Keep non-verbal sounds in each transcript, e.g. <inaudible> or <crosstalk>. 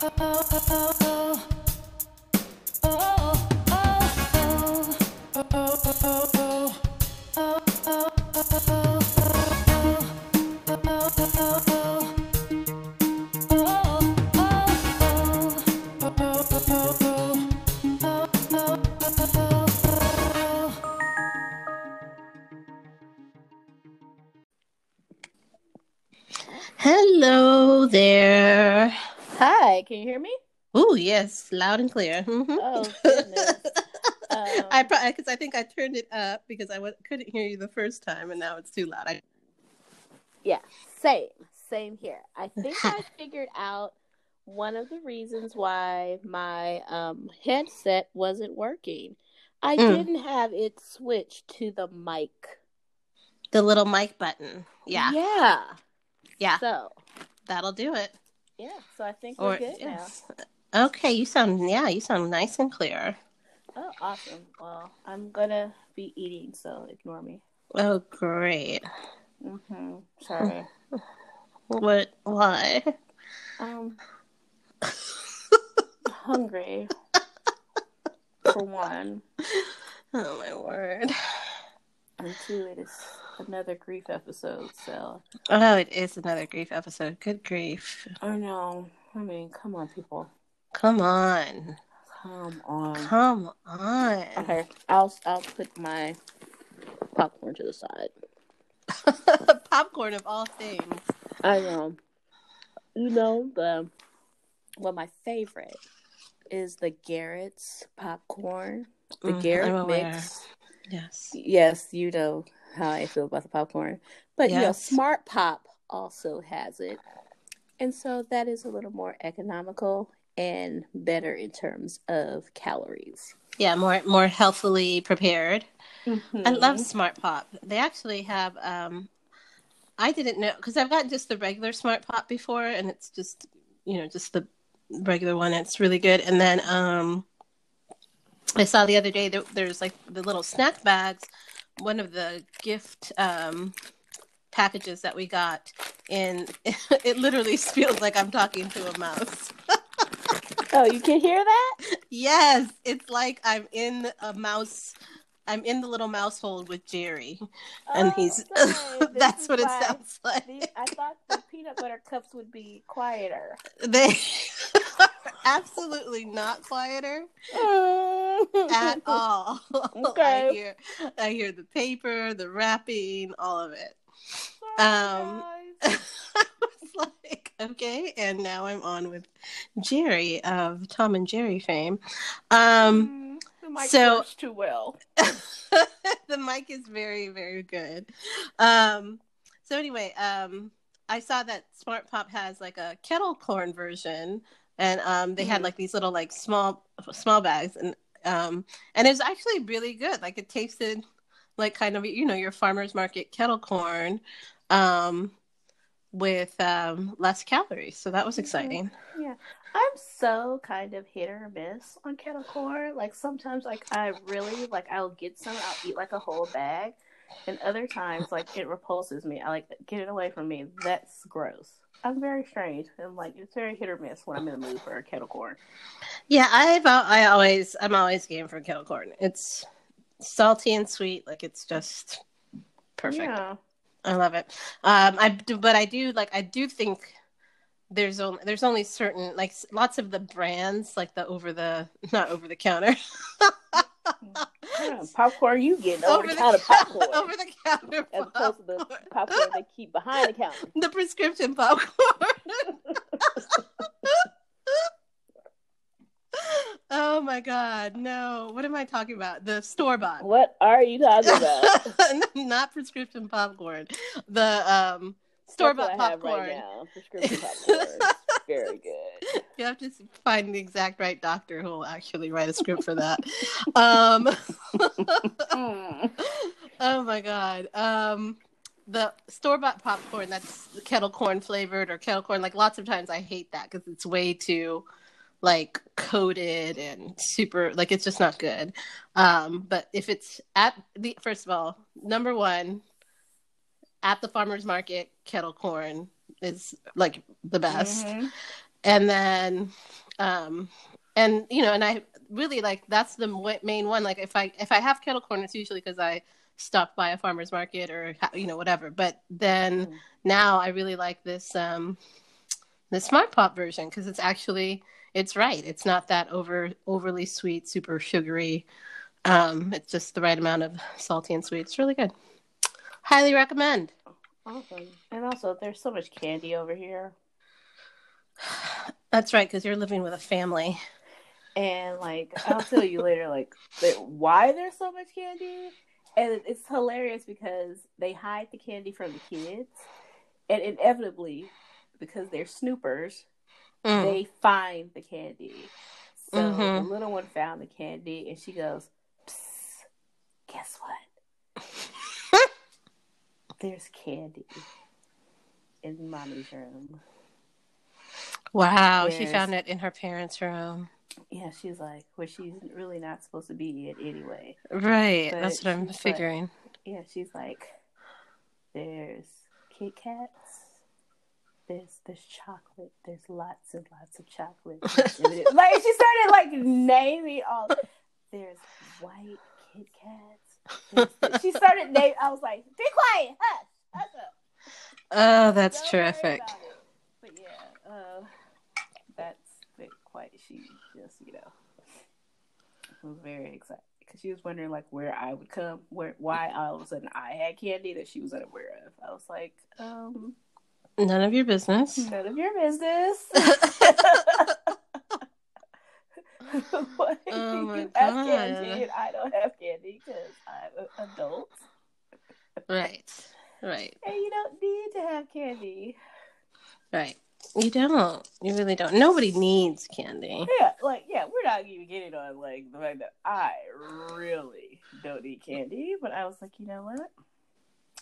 Hello yes, loud and clear. Mhm. Oh <laughs> goodness. Um, I because I think I turned it up because I w- couldn't hear you the first time, and now it's too loud. I- yeah, same, same here. I think I figured out one of the reasons why my um, headset wasn't working. I Mm. didn't have it switched to the mic. the little mic button. Yeah, Yeah. yeah, So that'll do it. yeah, so I think we're Or good yes. Okay, you sound yeah, you sound nice and clear. Oh, awesome. Well, I'm gonna be eating, so ignore me. Oh great. Mm-hmm. Sorry. <laughs> What? Why? Um, <laughs> hungry. For one, Oh my word. and two, it is another grief episode. So Oh, it is another grief episode. Good grief. I know. I mean, come on, people. Come on. Come on. Come on. Okay, I'll I'll put my popcorn to the side. <laughs> Popcorn of all things. I know. You know the well, my favorite is the Garrett's popcorn. The Mm, Garrett mix. Yes. Yes, you know how I feel about the popcorn. But you know, Smart Pop also has it. And so that is a little more economical and better in terms of calories. Yeah, more more healthily prepared. I Mhm. love Smart Pop. They actually have um I didn't know because I've got just the regular Smart Pop before and it's just you know, just the regular one. It's really good. And then um I saw the other day that there's like the little snack bags, one of the gift um packages that we got and <laughs> it literally <laughs> feels like I'm talking to a mouse. <laughs> Oh, you can hear that? <laughs> Yes, it's like I'm in a mouse. I'm in the little mouse hole with Jerry, and Oh, he's. sorry. <laughs> That's what it sounds like. these- I thought the peanut butter cups would be quieter. They are <laughs> absolutely not quieter at all. Okay. I hear, I hear the paper, the wrapping, all of it. Sorry, Um, was <laughs> like, okay, and now I'm on with Jerry of Tom and Jerry fame. Um. Mm, the mic so- works too well. <laughs> the mic is very very good um so anyway um i saw that smart pop has like a kettle corn version and um they had Mhm. like these little like small small bags and um and it was actually really good like it tasted like kind of you know your farmers market kettle corn um with um less calories so that was exciting Yeah, I'm so kind of hit or miss on kettle corn. Like sometimes, like I really like I'll get some, I'll eat like a whole bag, and other times like it repulses me. I like get it away from me. That's gross. I'm very strange. and like it's very hit or miss when I'm in the mood for a kettle corn. Yeah, I've I always I'm always game for kettle corn. It's salty and sweet, like it's just perfect. Yeah. I love it. Um, I but I do like I do think there's only there's only certain like lots of the brands like the over the not over the counter kind of popcorn you getting over, the counter cou- popcorn over the counter as opposed to the popcorn they keep behind the counter. <laughs> the prescription popcorn. <laughs> oh my god, no! What am I talking about? The store bought. What are you talking about? <laughs> not prescription popcorn. The um store bought what I have popcorn. right now. Prescription <laughs> popcorn. Very good. You have to find the exact right doctor who will actually write a script for that. um, Mm. <laughs> oh my god. Um, the store bought popcorn that's kettle corn flavored or kettle corn. Like lots of times, I hate that because it's way too like coated and super. Like it's just not good. Um, but if it's at the first of all, number one, at the farmers market, kettle corn is like the best. Mhm. and then um and you know and i really like that's the main one like if i if i have kettle corn it's usually because i stopped by a farmer's market or you know whatever but then Mm. now i really like this um the smart pop version because it's actually it's right. It's not that over overly sweet super sugary. Um it's just the right amount of salty and sweet. It's really good. Highly recommend. Awesome. And also, there's so much candy over here. <sighs> that's right because you're living with a family. And like, I'll tell you later, like, why there's so much candy. And it's hilarious because they hide the candy from the kids, and inevitably, because they're snoopers, Mm. they find the candy. So Mhm. the little one found the candy, and she goes, "Guess what? <laughs> There's candy in mommy's room." wow she found it in her parents room Yeah, she's like, where she's really not supposed to be in anyway. right But that's what i'm she's like- figuring Yeah, she's like, there's Kit Kats, there's there's chocolate, there's lots and lots of chocolate. <laughs> like she started like naming all. There's white Kit Kats. There's- she started name. I was like, be quiet, hush, hush up. oh that's Don't terrific. But yeah, uh, that's quite. She just you know was very excited because she was wondering like where I would come, where why all of a sudden I had candy that she was unaware of. I was like, um, none of your business. None of your business. <laughs> <laughs> Do Oh my you have candy and I don't have candy because I'm an adult. Right. Right. And you don't need to have candy. right. You don't. You really don't. Nobody needs candy. Yeah, like yeah, we're not even getting on like the fact that I really don't eat candy, but I was like, you know what?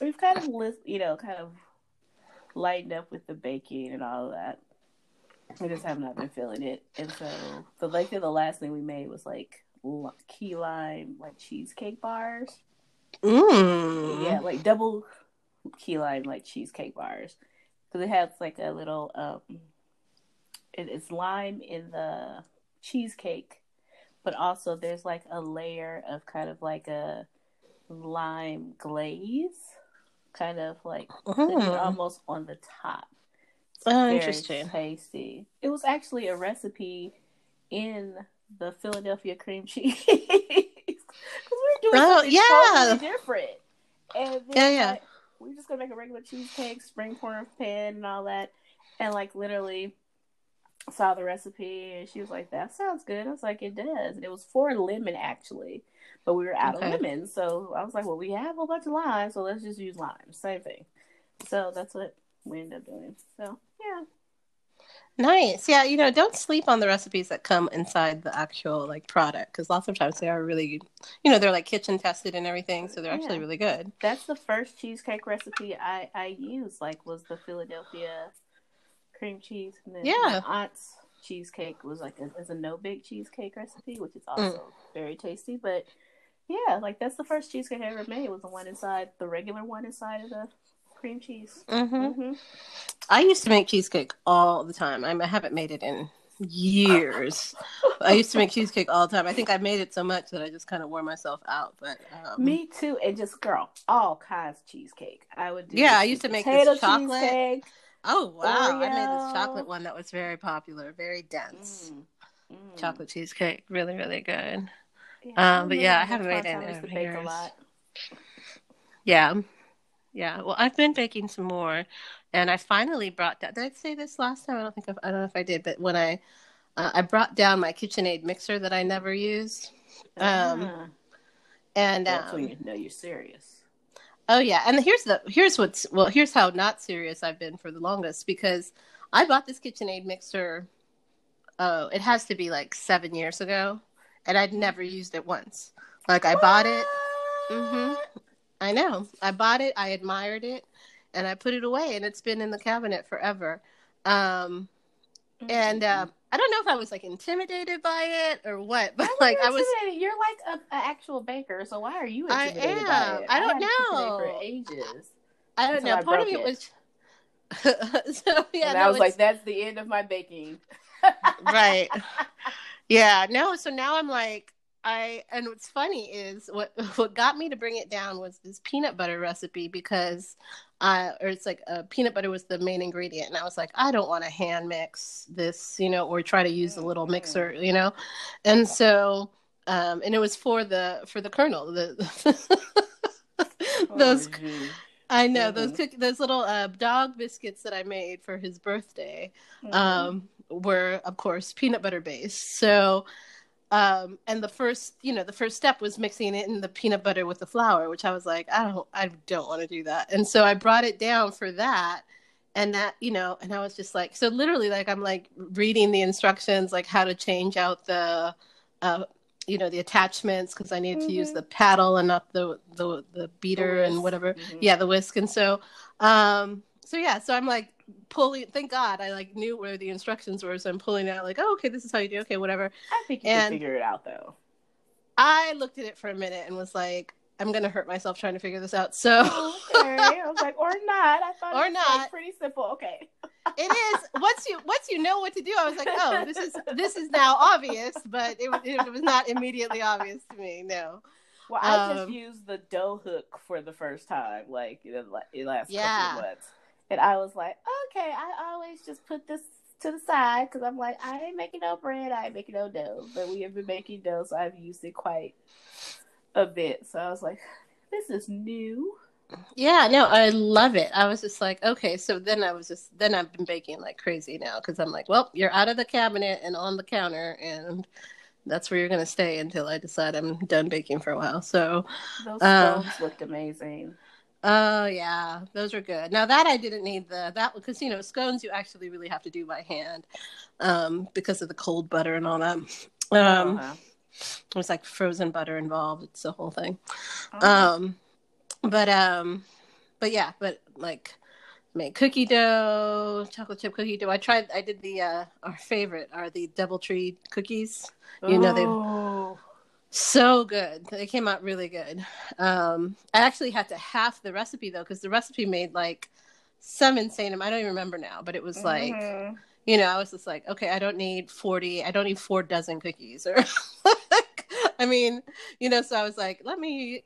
We've kind of list, you know, kind of lightened up with the baking and all of that. I just have not been feeling it, and so the like the last thing we made was like key lime like cheesecake bars. mm. Yeah, like double key lime like cheesecake bars. Because it has like a little um it is lime in the cheesecake, but also there's like a layer of kind of like a lime glaze, kind of like Mm. almost on the top. It's Oh, interesting. Tasty. It was actually a recipe in the Philadelphia cream cheese. <laughs> Because we were doing Oh, yeah. totally different. And then, Yeah, yeah. like, we're just gonna make a regular cheesecake, springform pan, and all that. And like literally saw the recipe, and she was like, "That sounds good." I was like, "It does." And it was for lemon actually, but we were out Okay. of lemon, so I was like, "Well, we have a whole bunch of limes, so let's just use lime." Same thing. So that's what we ended up doing. So yeah, Nice. Yeah, you know, don't sleep on the recipes that come inside the actual like product because lots of times they are really, you know, they're like kitchen tested and everything, so they're actually really good. that's the first cheesecake recipe I I used. Like, was the Philadelphia cream cheese. And then Yeah. my aunt's cheesecake was like a, is a no bake cheesecake recipe, which is mm. also very tasty. But yeah, like that's the first cheesecake I ever made. Was the one inside the regular one inside of the cream cheese. hmm hmm I used to make cheesecake all the time. I, I haven't made it in years. I used to make cheesecake all the time. I think I made it so much that I just kind of wore myself out. But um, Me too, and just girl, all kinds of cheesecake. I would do. Yeah, I used to make this chocolate cheesecake. oh wow, I made this chocolate one that was very popular, very dense. Mm, mm. Chocolate cheesecake, really, really good. Yeah, Um, but yeah, I haven't one made it time I in bake years. a lot. Yeah. Yeah. Well, I've been baking some more and I finally brought down, did I say this last time? I don't think I've, I don't know if I did, but when I, uh, I brought down my KitchenAid mixer that I never used. Um, Ah, And, that's when um, you know you're serious. oh yeah. And here's the, here's what's, well, here's how not serious I've been for the longest because I bought this KitchenAid mixer. Oh, it has to be like seven years ago and I'd never used it once. Like I bought it. Mm-hmm. I know. I bought it. I admired it, and I put it away, and it's been in the cabinet forever. Um, Mm-hmm. and um, I don't know if I was like intimidated by it or what, but like I was. intimidated? You're like an actual baker, so why are you I intimidated by it? I don't KitchenAid know. for ages. I don't know. I Part of it it. was. <laughs> so yeah, and I was it's- like, that's the end of my baking. <laughs> right. <laughs> Yeah, no, so now I'm like I and what's funny is what <laughs> what got me to bring it down was this peanut butter recipe because uh or it's like uh, peanut butter was the main ingredient and I was like I don't want to hand mix this, you know, or try to use a little mixer, you know. And so um and it was for the for the kernel, the <laughs> those Oh. I know those Mhm. cook- those little uh, dog biscuits that I made for his birthday Mhm. um, were, of course, peanut butter based. So, um, and the first, you know, the first step was mixing it in the peanut butter with the flour, which I was like, I don't, I don't want to do that. And so I brought it down for that. And that, you know, and I was just like, so literally, like, I'm like reading the instructions, like how to change out the, uh, you know, the attachments because I needed to use Mhm. the paddle and not the the the beater and whisk. whatever Mhm. yeah the whisk and so um so yeah so i'm like pulling thank god i like knew where the instructions were so i'm pulling out like oh okay this is how you do okay whatever I think you and- can figure it out though. i looked at it for a minute and was like i'm gonna hurt myself trying to figure this out so okay. I was like, or not. I thought Or it was like, not. pretty simple. Okay. <laughs> it is once you once you know what to do i was like oh this is this is now obvious but it, it was not immediately obvious to me no Well, I Um, just used the dough hook for the first time, like in the la- in the last Yeah. couple months, and I was like, okay, I always just put this to the side because I'm like, I ain't making no bread, I ain't making no dough, but we have been making dough, so I've used it quite a bit. So I was like, this is new. Yeah, no, I love it. I was just like, okay, so then I was just then I've been baking like crazy now because I'm like, well, you're out of the cabinet and on the counter, and that's where you're gonna stay until I decide I'm done baking for a while. So, Those Uh, looked amazing. Oh yeah, those are good. Now that I didn't need the that because you know scones you actually really have to do by hand, um, because of the cold butter and all that. Um, Uh-huh. there's like frozen butter involved. It's the whole thing. Uh-huh. um but um but yeah but like make cookie dough chocolate chip cookie dough i tried i did the uh our favorite are the double tree cookies you know they- Oh. So good they came out really good um i actually had to half the recipe though because the recipe made like some insane amount i don't even remember now but it was like Mhm. you know, I was just like, okay, I don't need 40, I don't need four dozen cookies. Or, <laughs> I mean, you know, so I was like, let me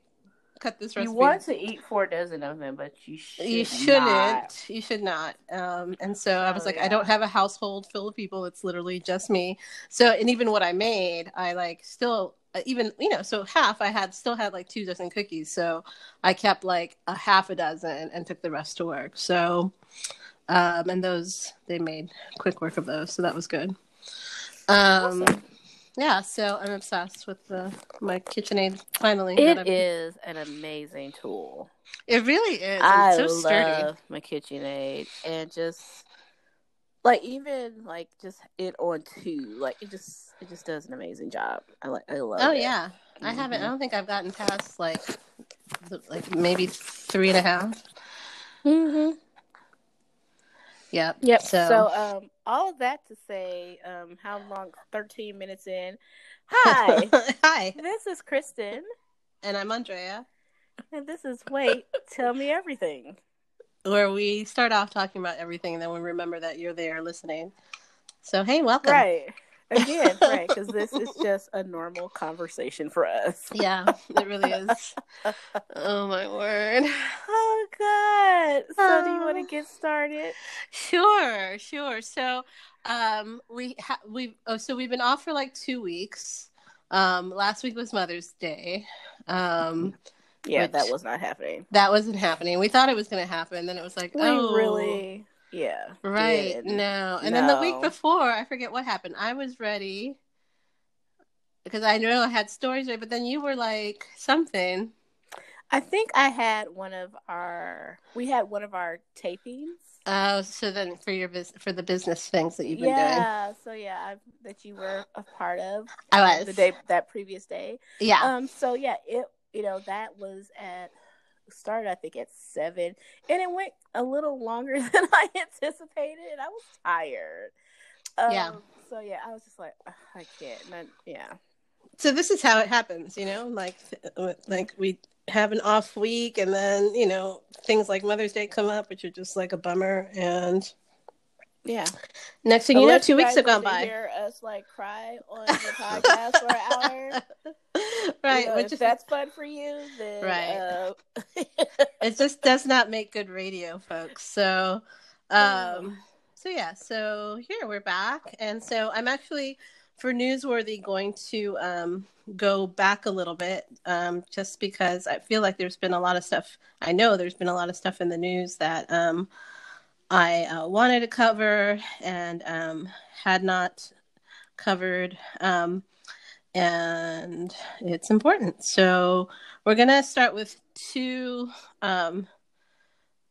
cut this recipe. you want to eat four dozen of them, but you should you shouldn't. not. You should not. Um, and so I was Oh, like, yeah. I don't have a household full of people. It's literally just me. So, and even what I made, I like still, even, you know, so half I had still had like two dozen cookies. So I kept like a half a dozen and took the rest to work. So, um, and those, they made quick work of those. So that was good. Um, Awesome. yeah. So I'm obsessed with the, my KitchenAid finally. that is an amazing tool. It really is. I It's so sturdy. love my KitchenAid and just like even like just it on two, like it just it just does an amazing job. I like I love Oh it. yeah, I haven't. I don't think I've gotten past like, like maybe three and a half. Mm-hmm. Yep. Yep. So, So, um, all of that to say, um, how long? Thirteen minutes in. Hi, <laughs> hi, this is Kristen, and I'm Andrea. and this is Wait. Tell me everything. Where we start off talking about everything, and then we remember that you're there listening. So hey, welcome. Right. Again, right? Because this is <laughs> just a normal conversation for us. Yeah, it really is. oh my word. <laughs> Oh God! So, do you want to get started? Sure, sure. So, um, we ha- we oh, so we've been off for like two weeks. Um, last week was Mother's Day. Um, Yeah, Which- that was not happening. that wasn't happening. We thought it was going to happen. Then it was like, We oh, really, yeah, right? did. No. And then the week before, I forget what happened. I was ready because I know I had stories ready, but then you were like something. I think I had one of our. We had one of our tapings. Oh, so then for your bus- for the business things that you've been doing, yeah. So yeah, I, that you were a part of I was the day that previous day. Yeah, Um. So yeah, it you know that was at started I think at seven, and it went a little longer <laughs> than I anticipated. I was tired. Um, Yeah. So yeah, I was just like, I can't. And I, yeah. so this is how it happens, you know, like like we have an off week and then, you know, things like Mother's Day come up, which are just like a bummer and Yeah. next thing you know, two weeks have gone by. Hear us like cry on the <laughs> podcast for an hour. <laughs> right. You know, which if is that's fun for you, then Right. uh, <laughs> it just does not make good radio, folks. So um so yeah, so here we're back. And so I'm actually for newsworthy going to um go back a little bit um just because I feel like there's been a lot of stuff I know there's been a lot of stuff in the news that um I uh, wanted to cover and um had not covered um and it's important. So we're gonna start with two um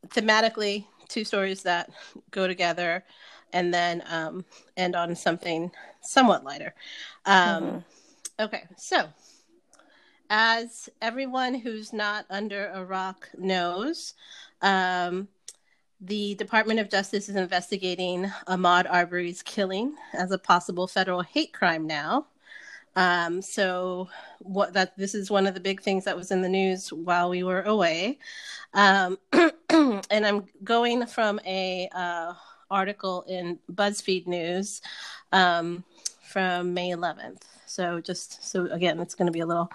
thematically two stories that go together and then um, end on something somewhat lighter. Um, Mhm. Okay, so as everyone who's not under a rock knows, um, the Department of Justice is investigating Ahmaud Arbery's killing as a possible federal hate crime now. Um, so what that this is one of the big things that was in the news while we were away. Um, <clears throat> and I'm going from a uh, article in BuzzFeed News um, from May 11th. So just so again, it's going to be a little,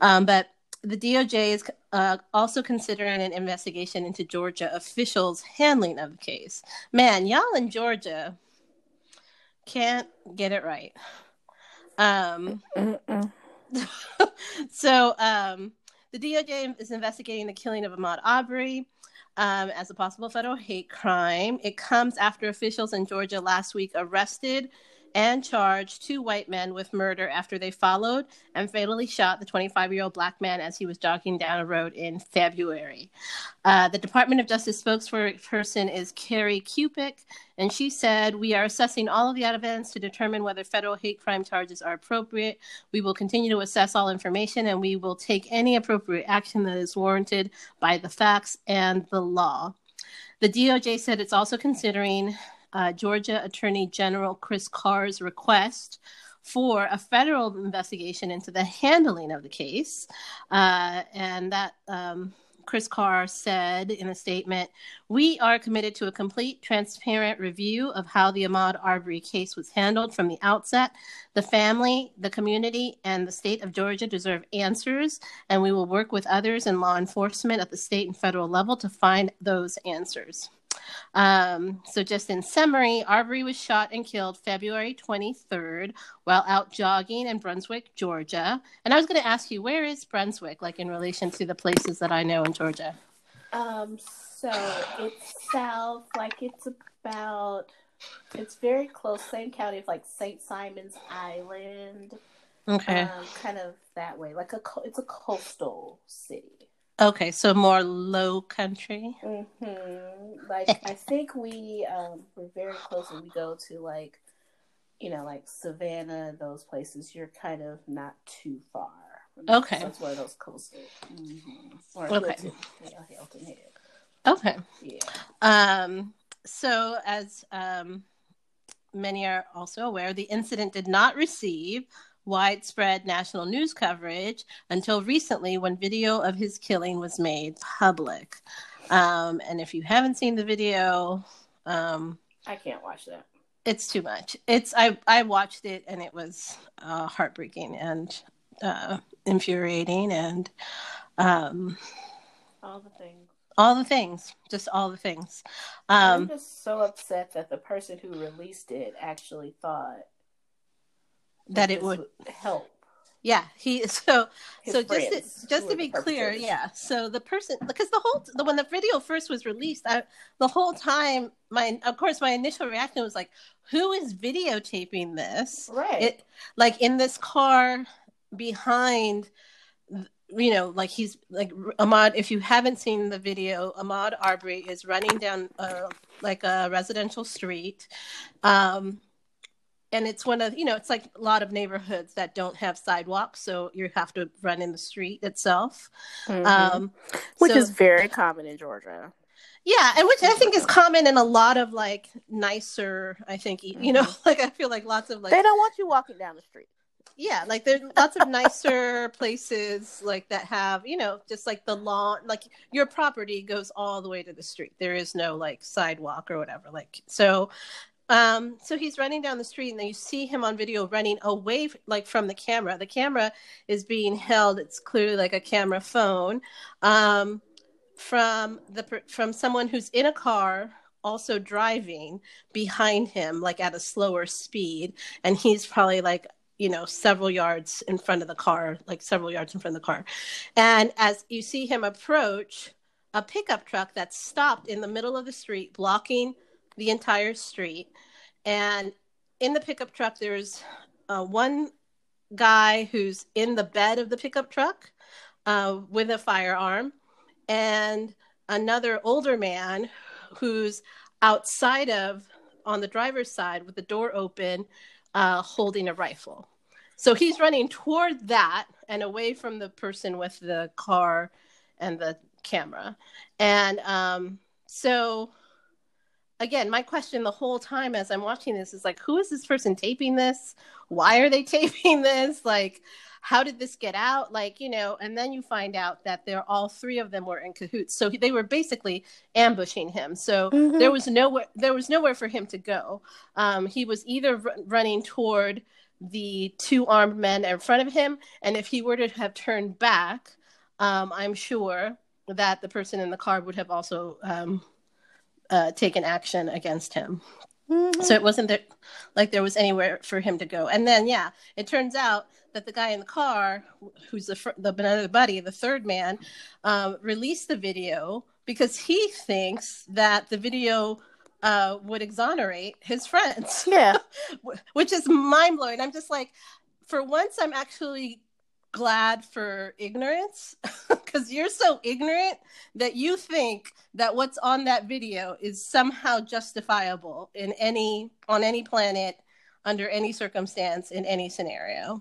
um, but the DOJ is uh, also considering an investigation into Georgia officials' handling of the case. Man, y'all in Georgia can't get it right. Um, <laughs> so um, the DOJ is investigating the killing of Ahmaud Arbery. um, as a possible federal hate crime. It comes after officials in Georgia last week arrested and charged two white men with murder after they followed and fatally shot the 25 year old black man as he was jogging down a road in February. Uh, the Department of Justice spokesperson is Kerri Kupec, and she said, We are assessing all of the evidence to determine whether federal hate crime charges are appropriate. We will continue to assess all information and we will take any appropriate action that is warranted by the facts and the law. The DOJ said it's also considering uh, Georgia Attorney General Chris Carr's request for a federal investigation into the handling of the case. Uh, and that um, Chris Carr said in a statement We are committed to a complete, transparent review of how the Ahmaud Arbery case was handled from the outset. The family, the community, and the state of Georgia deserve answers, and we will work with others in law enforcement at the state and federal level to find those answers. Um, so, just in summary, Arbery was shot and killed February 23rd while out jogging in Brunswick, Georgia. And I was going to ask you, where is Brunswick, like in relation to the places that I know in Georgia? Um, so it's south, like it's about, it's very close, same county of like St. Simon's Island, Okay. um, kind of that way. Like a, it's a coastal city. Okay, so more low country. hmm Like I think we um we're very close when we go to like, you know, like Savannah, those places. You're kind of not too far. Okay. that's where those coastal. hmm Or Okay. Hilton, yeah, Hilton Head. Okay. Yeah. Um, so, as um, many are also aware, the incident did not receive widespread national news coverage until recently when video of his killing was made public. Um, and if you haven't seen the video, um, I can't watch that. it's too much. It's I I watched it and it was uh, heartbreaking and uh, infuriating and um, All the things. all the things, just all the things. I'm Um, just so upset that the person who released it actually thought that it would help. Yeah, he <laughs> so His so just to, just to be clear, yeah. So the person because the whole the when the video first was released, I, the whole time my of course my initial reaction was like, who is videotaping this? Right. It like in this car behind you know like he's like Ahmaud if you haven't seen the video Ahmaud Arbery is running down uh, like a residential street um and it's one of you know it's like a lot of neighborhoods that don't have sidewalks so you have to run in the street itself Mhm. um Which so- is very common in Georgia. yeah and which i think is common in a lot of like nicer i think you know <laughs> like i feel like lots of like they don't want you walking down the street. Yeah, like there's lots of nicer <laughs> places like that have, you know, just like the lawn, like your property goes all the way to the street. There is no like sidewalk or whatever. Like so um so he's running down the street and then you see him on video running away like from the camera. The camera is being held, it's clearly like a camera phone. Um from the from someone who's in a car also driving behind him like at a slower speed and he's probably like you know, several yards in front of the car, like several yards in front of the car. And as you see him approach a pickup truck that's stopped in the middle of the street, blocking the entire street. And in the pickup truck, there's uh, one guy who's in the bed of the pickup truck uh, with a firearm, and another older man who's outside of on the driver's side with the door open uh, holding a rifle. So he's running toward that and away from the person with the car and the camera. And um, so, again, my question the whole time as I'm watching this is like, who is this person taping this? Why are they <laughs> taping this? Like, how did this get out like you know and then you find out that they're all three of them were in cahoots so they were basically ambushing him so mm-hmm. there was nowhere there was nowhere for him to go um, he was either r- running toward the two armed men in front of him. And if he were to have turned back, um, I'm sure that the person in the car would have also um, uh, taken action against him. Mm-hmm. So it wasn't there, like there was anywhere for him to go. And then, yeah, it turns out that the guy in the car, who's the fr- the another buddy, the third man, um, released the video because he thinks that the video uh, would exonerate his friends. Yeah. <laughs> Which is mind blowing. I'm just like, for once, I'm actually glad for ignorance? <laughs> Because you're so ignorant that you think that what's on that video is somehow justifiable in any on any planet under any circumstance in any scenario.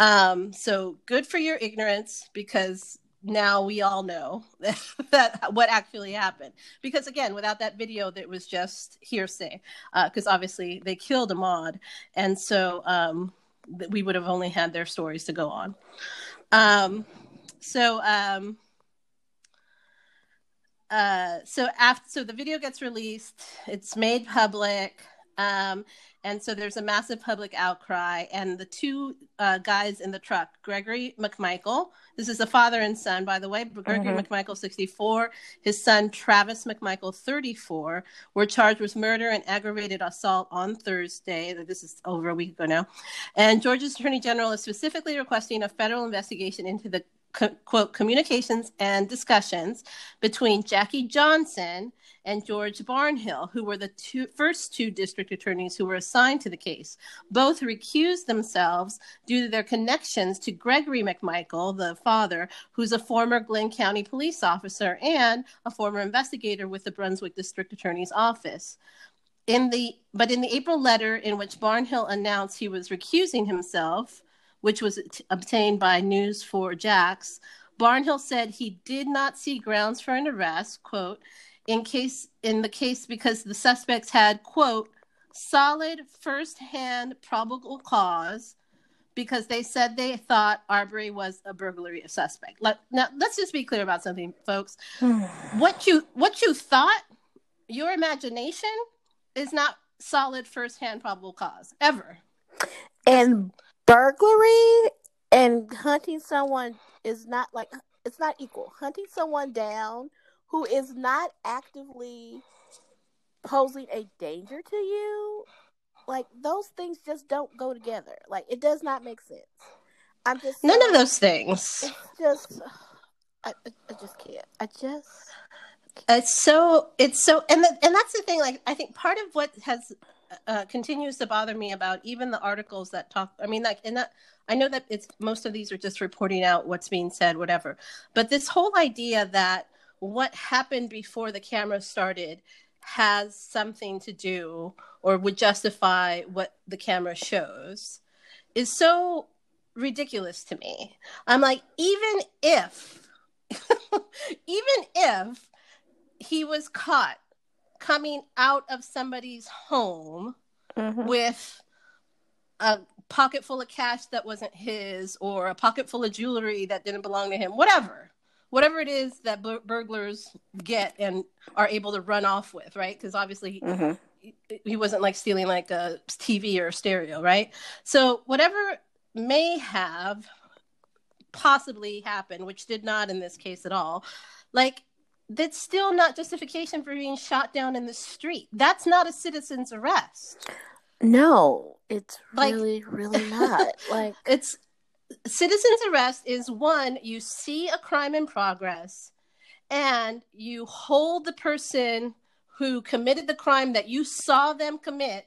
Um, so good for your ignorance because now we all know <laughs> that, that, what actually happened. Because again without that video that was just hearsay because uh, obviously they killed Ahmaud. And so um, we would have only had their stories to go on. Um, so um, uh, so after so the video gets released. It's made public um, and so there's a massive public outcry. And the two uh, guys in the truck, Gregory McMichael, this is a father and son, by the way, Gregory mm-hmm. McMichael, 64, his son, Travis McMichael, 34, were charged with murder and aggravated assault on Thursday. This is over a week ago now. And Georgia's Attorney General is specifically requesting a federal investigation into the quote communications and discussions between Jackie Johnson and George Barnhill, who were the two, first two district attorneys who were assigned to the case. Both recused themselves due to their connections to Gregory McMichael, the father, who's a former Glynn County police officer and a former investigator with the Brunswick District Attorney's Office. In the but in the April letter in which Barnhill announced he was recusing himself, which was t- obtained by News 4 Jax, Barnhill said he did not see grounds for an arrest, quote, in case in the case because the suspects had, quote, solid first-hand probable cause because they said they thought Arbery was a burglary suspect. Let, now, let's just be clear about something, folks. <sighs> what you what you thought, your imagination is not solid first-hand probable cause ever. And burglary and hunting someone is not like it's not equal. Hunting someone down who is not actively posing a danger to you, like those things just don't go together. Like it does not make sense. I'm just none of those things. It's just I, I just can't. I just it's so it's so and the, and that's the thing like i think part of what has uh, continues to bother me about even the articles that talk. I mean, like, and that I know that it's most of these are just reporting out what's being said, whatever. But this whole idea that what happened before the camera started has something to do or would justify what the camera shows is so ridiculous to me. I'm like, even if, <laughs> even if he was caught coming out of somebody's home mm-hmm. with a pocket full of cash that wasn't his or a pocket full of jewelry that didn't belong to him whatever whatever it is that bur- burglars get and are able to run off with right because obviously Mm-hmm. he, he wasn't like stealing like a tv or a stereo right so whatever may have possibly happened which did not in this case at all like that's still not justification for being shot down in the street that's not a citizen's arrest No, it's Like- really, really <laughs> not. like, it's citizen's arrest is one you see a crime in progress and you hold the person who committed the crime that you saw them commit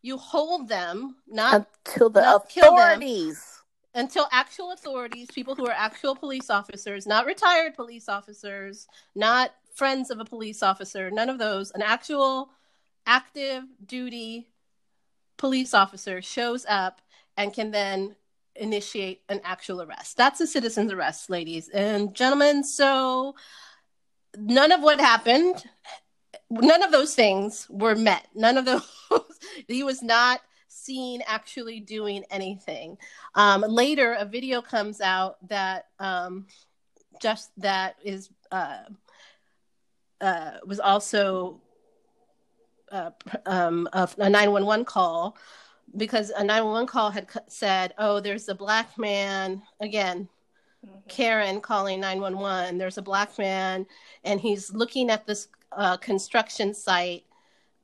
you hold them not until the not kill them. authorities. Until actual authorities people who are actual police officers not retired police officers not friends of a police officer none of those an actual active duty police officer shows up and can then initiate an actual arrest. That's a citizen's arrest ladies and gentlemen. So none of what happened none of those things were met. None of those <laughs> he was not seen actually doing anything um, later a video comes out that um, just that is uh, uh, was also uh, um, a, a 911 call because a 911 call had said oh there's a black man again Karen calling 911. There's a black man, and he's looking at this uh, construction site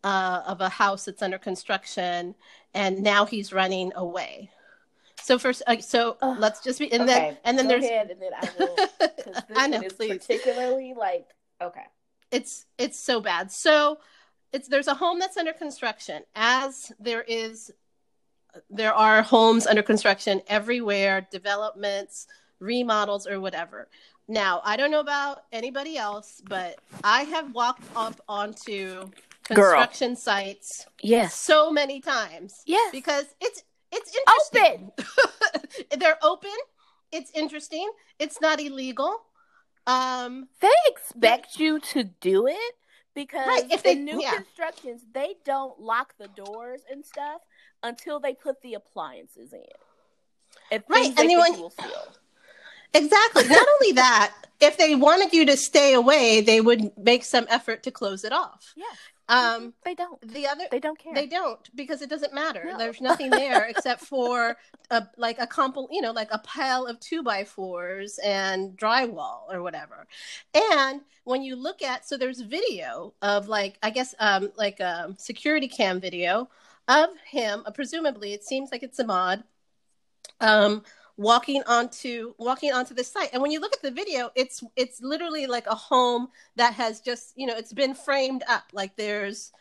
uh, of a house that's under construction, and now he's running away. So first, uh, so Ugh. let's just be, and okay, then and then go there's ahead, and then I will. <laughs> this I know, please. particularly like okay. it's it's so bad. So it's there's a home that's under construction. As there is, there are homes under construction everywhere, developments, remodels, or whatever. Now I don't know about anybody else, but I have walked up onto Girl. construction sites Yes. so many times Yes. because it's it's Open. interesting. <laughs> They're open. It's interesting. It's not illegal. Um, They expect you to do it because Right, if in they- new yeah. constructions they don't lock the doors and stuff until they put the appliances in. And Right, and they they think want- you will steal. Exactly. <laughs> Not only that, if they wanted you to stay away, they would make some effort to close it off. Yes. Um, They don't. the other They don't care. they don't because it doesn't matter. No. There's nothing there <laughs> except for a like a comp, you know, like a pile of two by fours and drywall or whatever. And when you look at, so there's video of like I guess um like a security cam video of him. Uh, presumably, it seems like it's Ahmaud. Um, walking onto walking onto the site. And when you look at the video it's it's literally like a home that has just you know it's been framed up. Like there's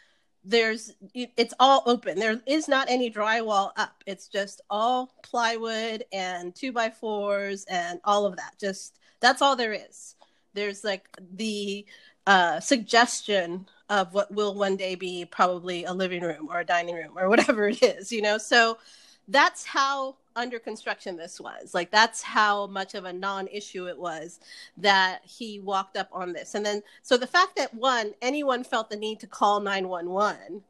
there's it's all open. There is not any drywall up. It's just all plywood and two by fours and all of that. Just that's all there is. There's like the uh suggestion of what will one day be probably a living room or a dining room or whatever it is you know? So that's how under construction this was. Like that's how much of a non-issue it was that he walked up on this. And then so the fact that one anyone felt the need to call 911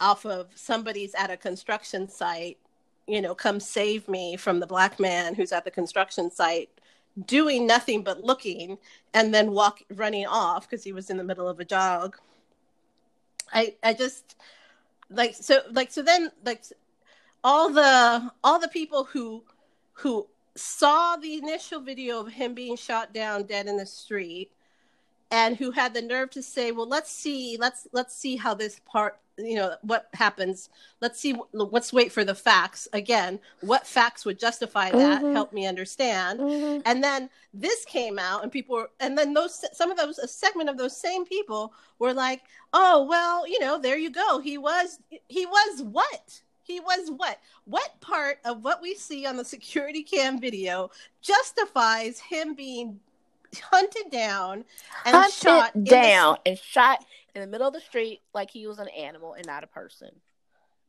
off of somebody's at a construction site you know come save me from the black man who's at the construction site doing nothing but looking and then walk running off because he was in the middle of a jog. I i just like so like so then like all the all the people who who saw the initial video of him being shot down dead in the street and who had the nerve to say well let's see let's let's see how this part you know what happens. Let's see let's wait for the facts. Again what facts would justify that? Mhm. help me understand. Mhm. and then this came out and people were and then those some of those a segment of those same people were like oh well you know there you go. He was he was what he was what what part of what we see on the security cam video justifies him being hunted down and Hunted shot in the- down and shot in the middle of the street like he was an animal and not a person.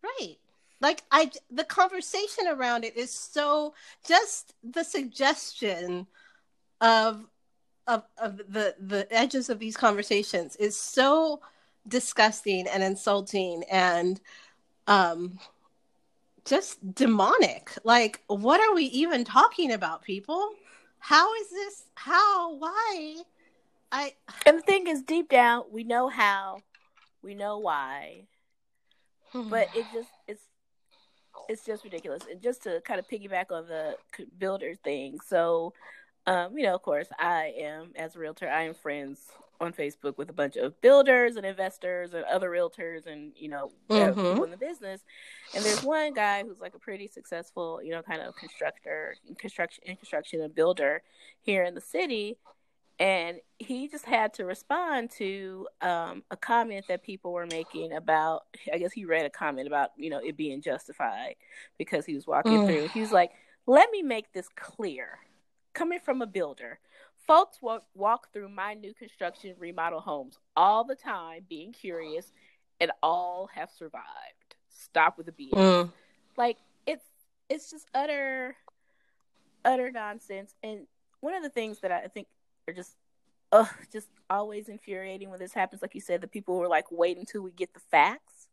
Right. Like I the conversation around it is so just the suggestion of of of the the edges of these conversations is so disgusting and insulting and um just demonic. Like, what are we even talking about, people? How is this? How? Why? I. And the thing is, deep down, we know how, we know why, but it just it's it's just ridiculous. And just to kind of piggyback on the builder thing, so um, you know, of course, I am as a realtor, I am friends on Facebook with a bunch of builders and investors and other realtors and you know mm-hmm. people in the business. And there's one guy who's like a pretty successful, you know, kind of constructor, construction, in construction and builder here in the city. And he just had to respond to um, a comment that people were making about. I guess he read a comment about you know it being justified because he was walking mm. through. He was like, "Let me make this clear." Coming from a builder, Folks walk, walk through my new construction remodel homes all the time, being curious, and all have survived. Stop with the BS. Mm. Like it's it's just utter utter nonsense. And one of the things that I think are just ugh, just always infuriating when this happens, like you said, the people were like wait until we get the facts.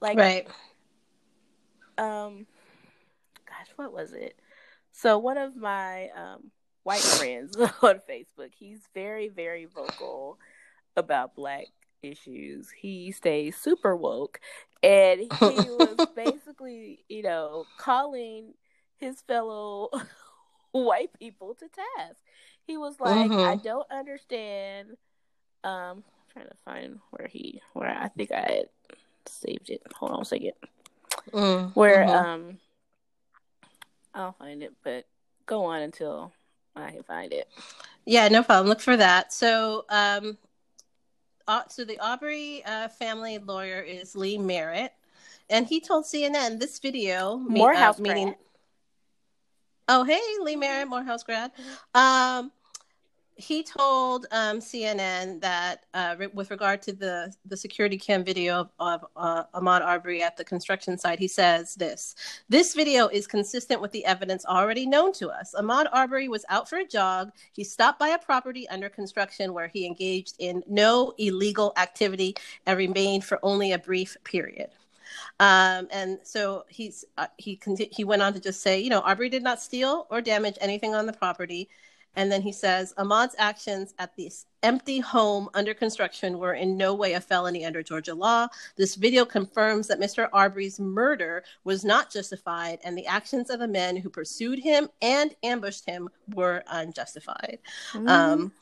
Like right. Um gosh, what was it? So one of my um white friends <laughs> on Facebook. He's very, very vocal about black issues. He stays super woke. And he was <laughs> basically, you know, calling his fellow <laughs> white people to task. He was like, mm-hmm. I don't understand. Um, I'm trying to find where he, where I think I had saved it. Hold on a second. Mm-hmm. Where, um, I'll find it, but go on until I can find it. Yeah, no problem. Look for that. So, um, uh, so the Arbery uh, family lawyer is Lee Merritt, and he told CNN this video. Morehouse uh, meeting. Oh, hey, Lee Merritt, Morehouse grad. Mm-hmm. Um, he told um, CNN that uh, re- with regard to the the security cam video of, of uh, Ahmaud Arbery at the construction site, he says this: "This video is consistent with the evidence already known to us. Ahmaud Arbery was out for a jog. He stopped by a property under construction where he engaged in no illegal activity and remained for only a brief period." Um, and so he's uh, he con- he went on to just say, you know, Arbery did not steal or damage anything on the property. And then he says Ahmaud's actions at this empty home under construction were in no way a felony under Georgia law. This video confirms that Mr. Arbery's murder was not justified, and the actions of the men who pursued him and ambushed him were unjustified. Mm-hmm. Um,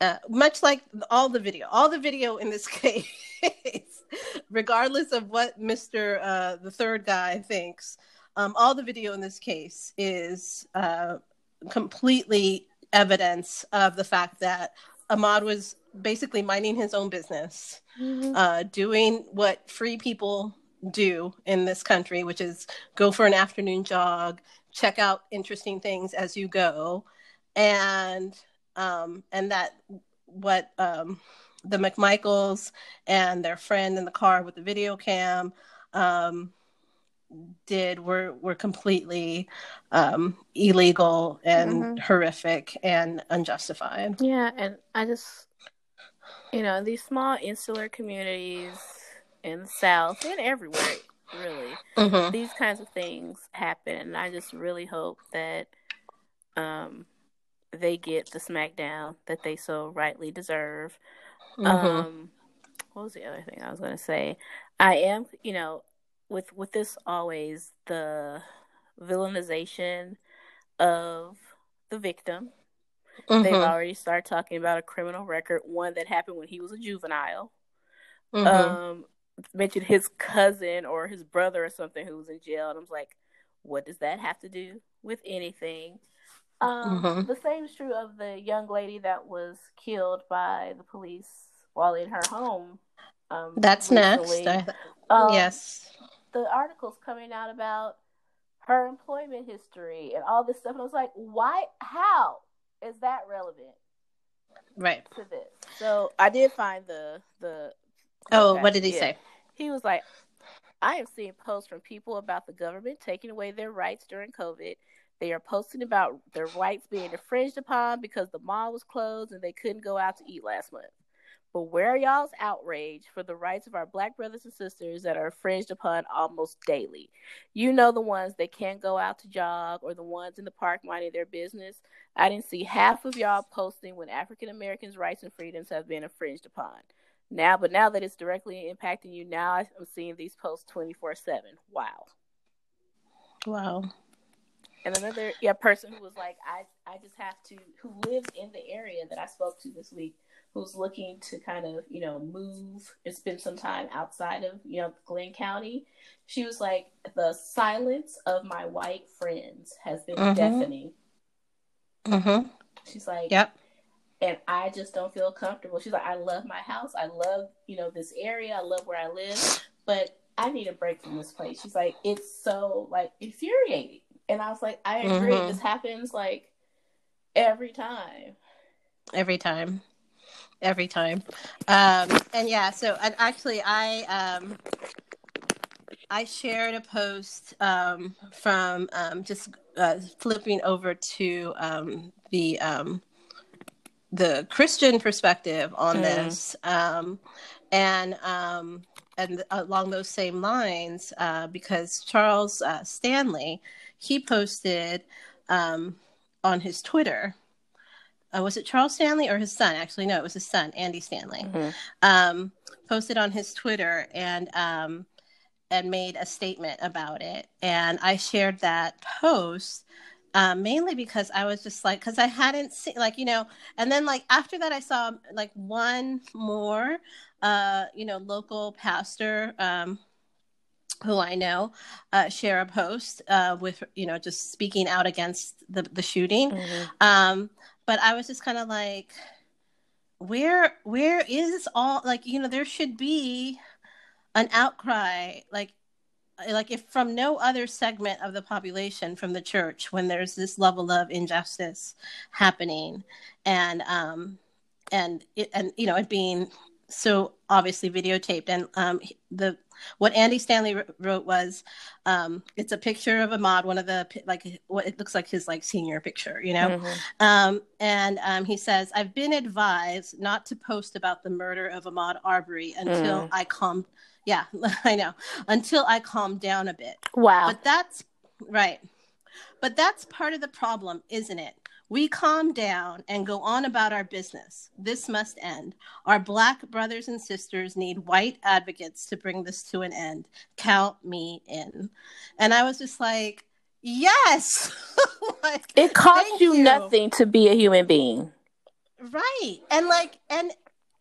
uh, much like all the video, all the video in this <laughs> case, regardless of what Mr. Uh, the third guy thinks, um, all the video in this case is uh, completely evidence of the fact that Ahmaud was basically minding his own business, mm-hmm. uh, doing what free people do in this country, which is go for an afternoon jog, check out interesting things as you go, and um, and that what um, the McMichaels and their friend in the car with the video cam um, did were were completely um, illegal and mm-hmm. horrific and unjustified. Yeah, and I just you know these small insular communities in the South and everywhere, really, mm-hmm. these kinds of things happen, and I just really hope that um, they get the smackdown that they so rightly deserve. Mm-hmm. Um, what was the other thing I was going to say? I am, you know, with with this always the villainization of the victim. Mm-hmm. They've already started talking about a criminal record, one that happened when he was a juvenile. Mm-hmm. Um, mentioned his cousin or his brother or something who was in jail, and I was like, what does that have to do with anything? Um, mm-hmm. The same is true of the young lady that was killed by the police while in her home. Um, That's recently. next. I, um, yes the articles coming out about her employment history and all this stuff. And I was like, why? How is that relevant? Right. To this. So I did find the the. Oh, what did he yeah. say? He was like, I have seen posts from people about the government taking away their rights during COVID. They are posting about their rights being infringed upon because the mall was closed and they couldn't go out to eat last month. But where are y'all's outrage for the rights of our black brothers and sisters that are infringed upon almost daily? You know the ones that can't go out to jog or the ones in the park minding their business. I didn't see half of y'all posting when African Americans' rights and freedoms have been infringed upon. Now, but now that it's directly impacting you, now I'm seeing these posts 24 7. Wow. Wow. And another yeah person who was like, I I just have to who lives in the area that I spoke to this week, who's looking to kind of you know move and spend some time outside of you know Glynn County. She was like, the silence of my white friends has been mm-hmm. deafening. Mm-hmm. She's like, yep. And I just don't feel comfortable. She's like, I love my house. I love you know this area. I love where I live, but I need a break from this place. She's like, it's so like infuriating. And I was like, I agree. Mm-hmm. This happens like every time. Every time. Every time. Um, and yeah, so and actually I um I shared a post um, from um, just uh, flipping over to um, the um, the Christian perspective on mm. this, um, and um, and along those same lines, uh, because Charles uh, Stanley he posted um, on his Twitter. Uh, was it Charles Stanley or his son? Actually, no, it was his son, Andy Stanley. Mm-hmm. Um, posted on his Twitter and um, and made a statement about it. And I shared that post uh, mainly because I was just like, because I hadn't seen, like, you know, and then like after that, I saw like one more, uh, you know, local pastor um, who I know, uh, share a post uh, with you know just speaking out against the the shooting. Mm-hmm. Um, but I was just kind of like, where where is all like you know there should be an outcry like like if from no other segment of the population from the church when there's this level of injustice happening and um and it and you know it being so obviously videotaped and um the what Andy Stanley wrote was, um, it's a picture of Ahmaud, one of the like what it looks like his like senior picture, you know. Mm-hmm. Um, and um, he says, "I've been advised not to post about the murder of Ahmaud Arbery until mm. I calm." Yeah, <laughs> I know. Until I calm down a bit. Wow. But that's right. But that's part of the problem, isn't it? We calm down and go on about our business. This must end. Our black brothers and sisters need white advocates to bring this to an end. Count me in. And I was just like, yes. <laughs> like, it costs you, you nothing to be a human being. Right. And like, and,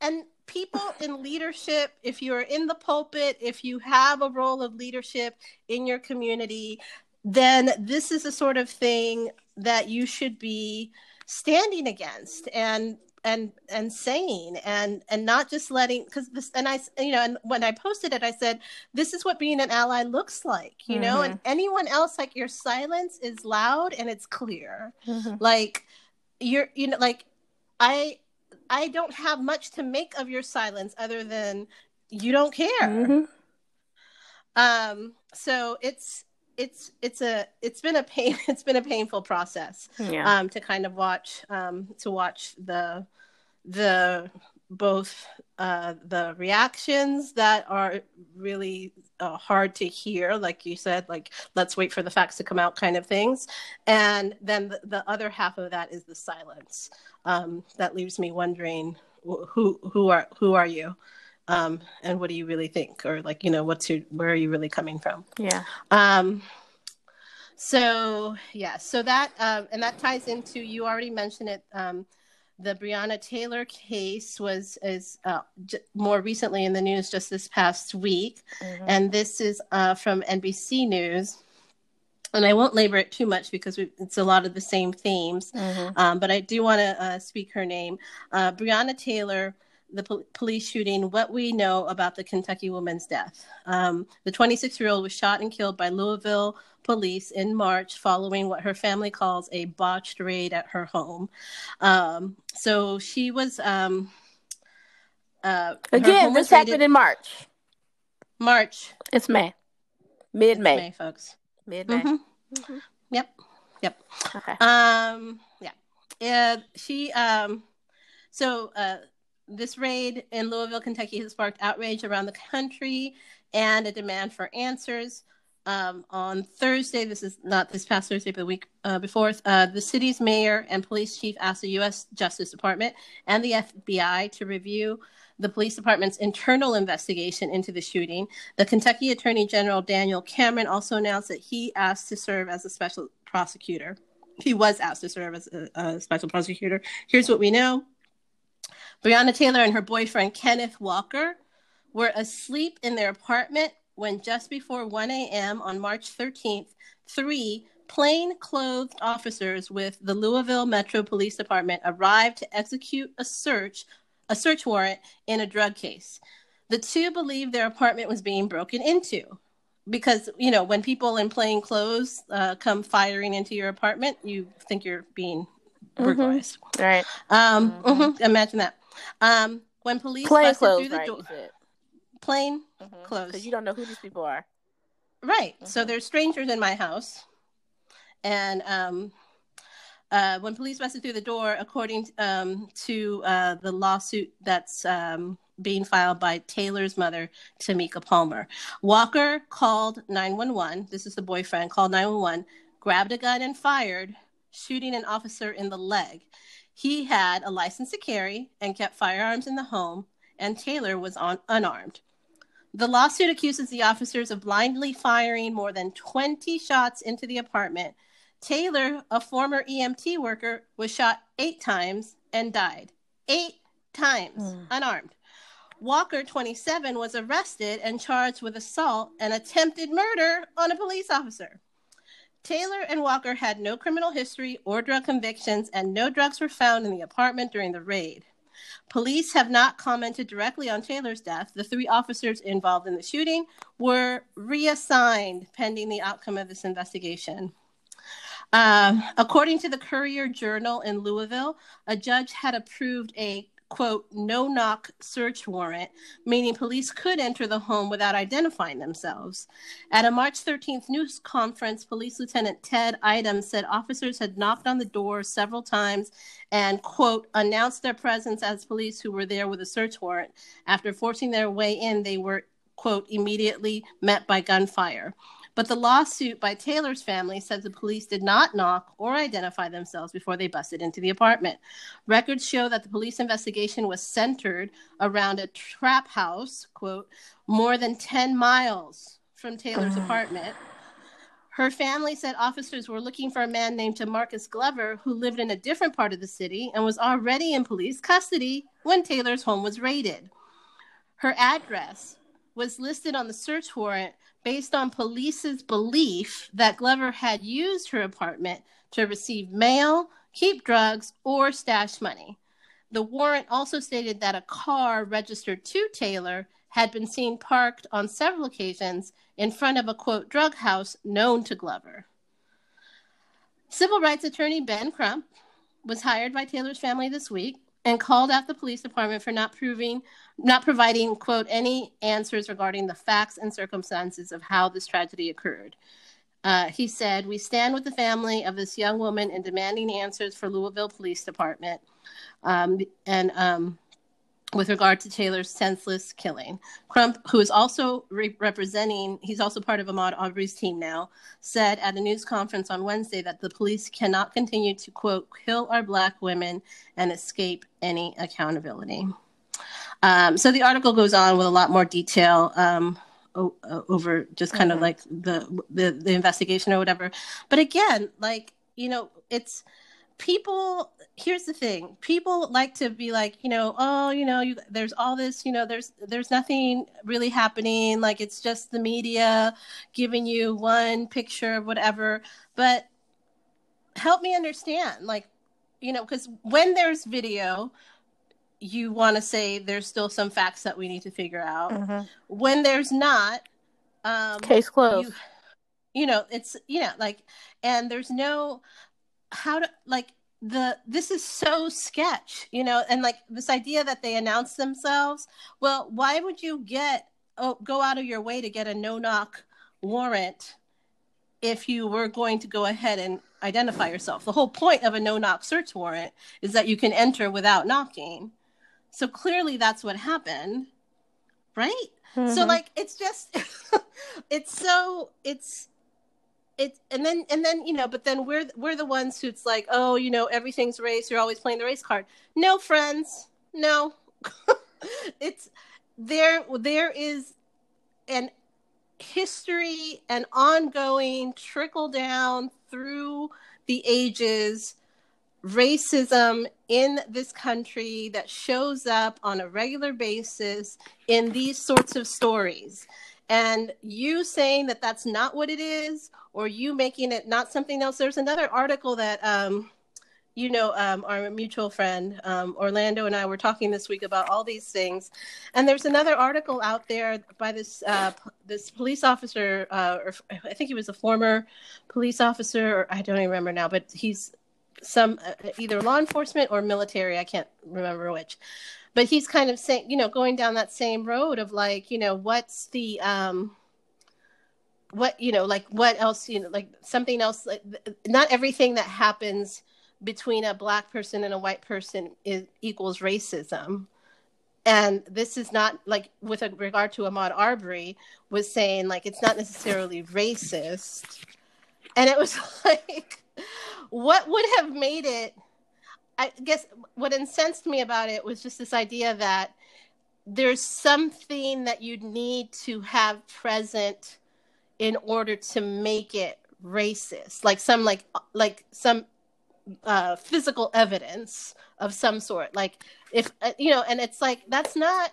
and, people in leadership, if you're in the pulpit, if you have a role of leadership in your community, then this is the sort of thing that you should be standing against and and and saying and and not just letting because this and i you know and when i posted it i said this is what being an ally looks like you mm-hmm. know and mm-hmm. anyone else like your silence is loud and it's clear mm-hmm. like you're you know like i i don't have much to make of your silence other than you don't care mm-hmm. um so it's it's it's a it's been a pain <laughs> it's been a painful process yeah. um, to kind of watch um, to watch the the both uh, the reactions that are really uh, hard to hear, like you said, like let's wait for the facts to come out, kind of things, and then the, the other half of that is the silence um, that leaves me wondering who who are who are you um, and what do you really think or like you know what's your where are you really coming from yeah um so yeah so that um, and that ties into you already mentioned it um, the Breonna Taylor case was is uh, j- more recently in the news just this past week, mm-hmm. and this is uh, from NBC News. And I won't labor it too much because we, it's a lot of the same themes, mm-hmm. um, but I do want to uh, speak her name. Uh, Breonna Taylor the pol- police shooting, what we know about the Kentucky woman's death. Um, the 26 year old was shot and killed by Louisville police in March following what her family calls a botched raid at her home. Um, so she was. Um, uh, Again, this happened in March. March. It's May. Mid May. May, folks. Mid May. Mm-hmm. Mm-hmm. Yep. Yep. Okay. Um, yeah. Yeah. She, um, so uh, this raid in Louisville, Kentucky has sparked outrage around the country and a demand for answers. Um, on Thursday, this is not this past Thursday, but the week uh, before, uh, the city's mayor and police chief asked the U.S. Justice Department and the FBI to review the police department's internal investigation into the shooting. The Kentucky Attorney General Daniel Cameron also announced that he asked to serve as a special prosecutor. He was asked to serve as a, a special prosecutor. Here's what we know Breonna Taylor and her boyfriend Kenneth Walker were asleep in their apartment when just before 1 a.m. on March 13th, three plain-clothed officers with the Louisville Metro Police Department arrived to execute a search, a search warrant in a drug case. The two believed their apartment was being broken into because you know when people in plain clothes uh, come firing into your apartment, you think you're being mm-hmm. burglarized. Mm-hmm. Right. Um, mm-hmm. Mm-hmm. Imagine that. Um, when police plain clothes, through the right, door, plain mm-hmm. clothes, because you don't know who these people are. Right. So mm-hmm. there's strangers in my house, and um, uh, when police busted through the door, according um, to uh, the lawsuit that's um, being filed by Taylor's mother, Tamika Palmer, Walker called 911. This is the boyfriend called 911, grabbed a gun and fired, shooting an officer in the leg. He had a license to carry and kept firearms in the home, and Taylor was on, unarmed. The lawsuit accuses the officers of blindly firing more than 20 shots into the apartment. Taylor, a former EMT worker, was shot eight times and died. Eight times, mm. unarmed. Walker, 27, was arrested and charged with assault and attempted murder on a police officer. Taylor and Walker had no criminal history or drug convictions, and no drugs were found in the apartment during the raid. Police have not commented directly on Taylor's death. The three officers involved in the shooting were reassigned pending the outcome of this investigation. Uh, according to the Courier Journal in Louisville, a judge had approved a quote, no knock search warrant, meaning police could enter the home without identifying themselves. At a March 13th news conference, Police Lieutenant Ted Eidem said officers had knocked on the door several times and, quote, announced their presence as police who were there with a search warrant. After forcing their way in, they were, quote, immediately met by gunfire. But the lawsuit by Taylor's family says the police did not knock or identify themselves before they busted into the apartment. Records show that the police investigation was centered around a trap house, quote, more than 10 miles from Taylor's apartment. Her family said officers were looking for a man named Marcus Glover who lived in a different part of the city and was already in police custody when Taylor's home was raided. Her address was listed on the search warrant based on police's belief that Glover had used her apartment to receive mail, keep drugs, or stash money. The warrant also stated that a car registered to Taylor had been seen parked on several occasions in front of a quote drug house known to Glover. Civil rights attorney Ben Crump was hired by Taylor's family this week and called out the police department for not proving not providing quote any answers regarding the facts and circumstances of how this tragedy occurred uh, he said we stand with the family of this young woman in demanding answers for louisville police department um, and um, with regard to Taylor's senseless killing. Crump, who is also re- representing, he's also part of Ahmaud Arbery's team now, said at a news conference on Wednesday that the police cannot continue to, quote, kill our black women and escape any accountability. Um, so the article goes on with a lot more detail. Um, over just kind mm-hmm. of like the, the the investigation or whatever but again like you know it's people here's the thing people like to be like you know oh you know you, there's all this you know there's there's nothing really happening like it's just the media giving you one picture of whatever but help me understand like you know because when there's video you want to say there's still some facts that we need to figure out. Mm-hmm. when there's not um case closed. you, you know it's you know like and there's no how to like the this is so sketch you know and like this idea that they announce themselves. Well why would you get oh go out of your way to get a no knock warrant if you were going to go ahead and identify yourself? The whole point of a no knock search warrant is that you can enter without knocking So clearly that's what happened, right? Mm-hmm. So like it's just <laughs> it's so it's it's and then and then you know but then we're we're the ones who's like oh you know everything's race you're always playing the race card no friends no <laughs> it's there there is an history and ongoing trickle down through the ages racism in this country that shows up on a regular basis in these sorts of stories. And you saying that that's not what it is or you making it not something else. There's another article that um, you know um, our mutual friend um, orlando and i were talking this week about all these things. And there's another article out there by this uh, this police officer uh, or i think he was a former police officer or i don't even remember now but he's some uh, either law enforcement or military i can't remember which. But he's kind of saying you know going down that same road of like you know what's the um what you know like what else you know like something else like not everything that happens between a black person and a white person is equals racism. And this is not like with regard to Ahmaud arbery was saying like it's not necessarily racist. And it was <laughs> like what would have made it i guess what incensed me about it was just this idea that there's something that you need to have present in order to make it racist like some like like some uh, physical evidence of some sort. Like if uh, you know, and it's like that's not.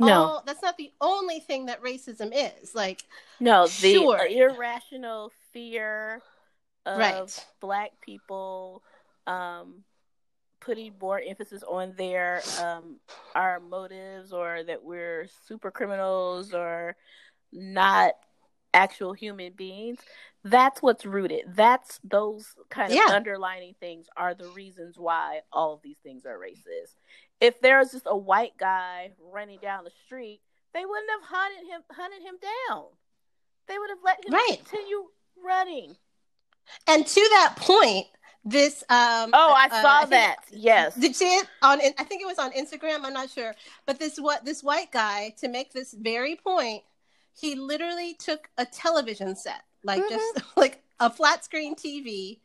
No, all, that's not the only thing that racism is. Like no, the sure. irrational fear of Right. black people um, putting more emphasis on their um, our motives or that we're super criminals or not actual human beings that's what's rooted that's those kind of Yeah. underlining things are the reasons why all of these things are racist if there was just a white guy running down the street they wouldn't have hunted him hunted him down they would have let him Right. continue running and to that point, this um oh i uh, saw think- that yes Did you see it on? I think it was on Instagram. I'm not sure, but this what this white guy to make this very point, he literally took a television set, like just <laughs> like a flat screen TV,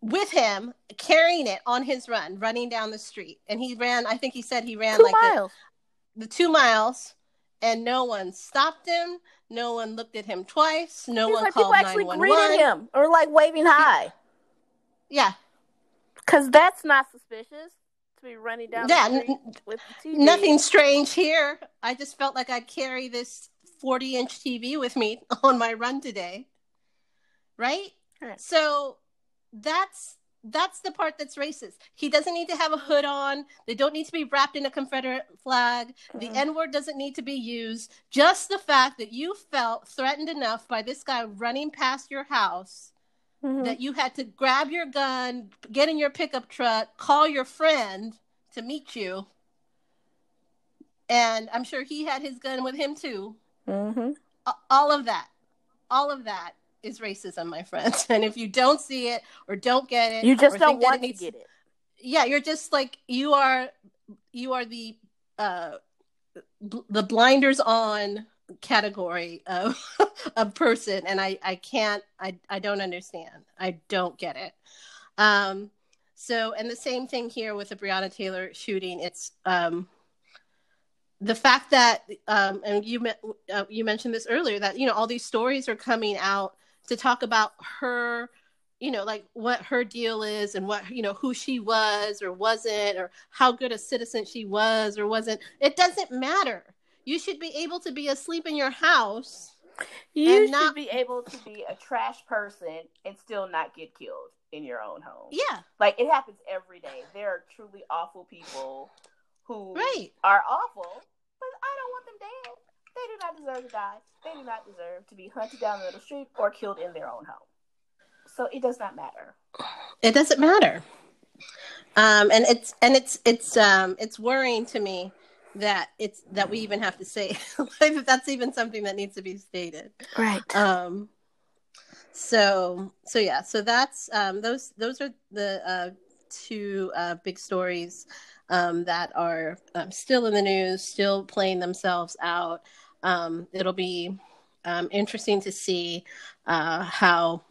with him carrying it on his run, running down the street, and he ran. I think he said he ran two like the, the two miles, and no one stopped him. No one looked at him twice. No He's one like people called actually nine one greeted him or like waving hi Yeah, because that's not suspicious to be running down Yeah, the n- street with the TV. nothing strange here. I just felt like I'd carry this 40 inch TV with me <laughs> on my run today. Right? Right. So that's that's the part that's racist. He doesn't need to have a hood on. They don't need to be wrapped in a Confederate flag. The Mhm. N word doesn't need to be used. Just the fact that you felt threatened enough by this guy running past your house Mhm. that you had to grab your gun, get in your pickup truck, call your friend to meet you. And I'm sure he had his gun with him too. Mhm. All of that, all of that is racism, my friends. <laughs> And if you don't see it or don't get it, You just don't want to needs- get it. Yeah, you're just like you are. You are the uh, bl- the blinders on category of <laughs> a person, and I I can't I I don't understand. I don't get it. Um. So, and the same thing here with the Breonna Taylor shooting. It's um the fact that um and you me- uh, you mentioned this earlier that you know all these stories are coming out to talk about her you know like what her deal is and what you know who she was or wasn't or how good a citizen she was or wasn't it doesn't matter you should be able to be asleep in your house You And should not- be able to be a trash person and still not get killed in your own home. yeah Like it happens every day. There are truly awful people who Right. are awful, but I don't want them dead. They do not deserve to die. They do not deserve to be hunted down the middle of the street or killed in their own home. So it does not matter. it doesn't matter um and it's and it's it's um it's worrying to me that it's that we even have to say <laughs> like that that's even something that needs to be stated Right. um so so yeah so that's um those those are the uh two uh big stories um, that are um, still in the news, still playing themselves out. Um, it'll be um, interesting to see uh, how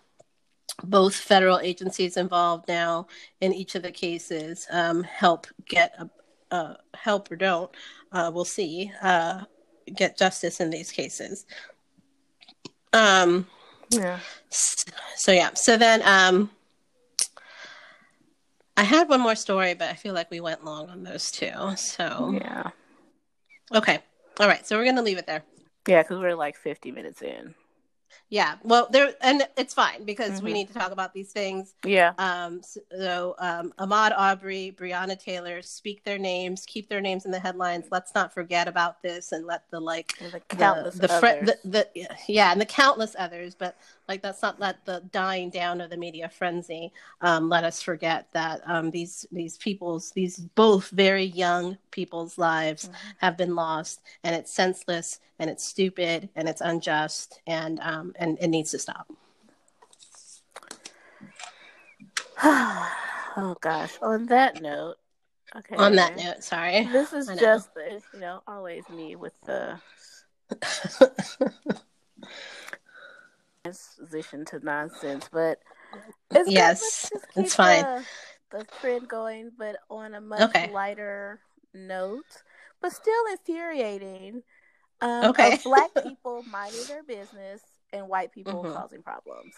both federal agencies involved now in each of the cases um, help get a, uh, help or don't. Uh, we'll see uh, get justice in these cases. Um, Yeah. so yeah. So then um I had one more story, but I feel like we went long on those two. So Yeah. okay. All right. So we're gonna leave it there. Yeah, because we're like 50 minutes in. Yeah. Well there and it's fine because we Mhm. need to talk about these things. Yeah. Um so um Ahmaud Arbery, Breonna Taylor, speak their names, keep their names in the headlines. Let's not forget about this and let the like And the the countless the, others. fr- the the yeah, and the countless others, but like that's not let the dying down of the media frenzy um, let us forget that um, these these people's these both very young people's lives Mhm. have been lost, and it's senseless and it's stupid and it's unjust and um, and it needs to stop. <sighs> oh gosh. On that note, okay. On that note, sorry. this is just you know always me with the <laughs> transition to nonsense, but it's. Yes, it's fine. The, the trend going, but on a much Okay. lighter note, but still infuriating. Um, Okay. black <laughs> people minding their business and white people Mhm. causing problems.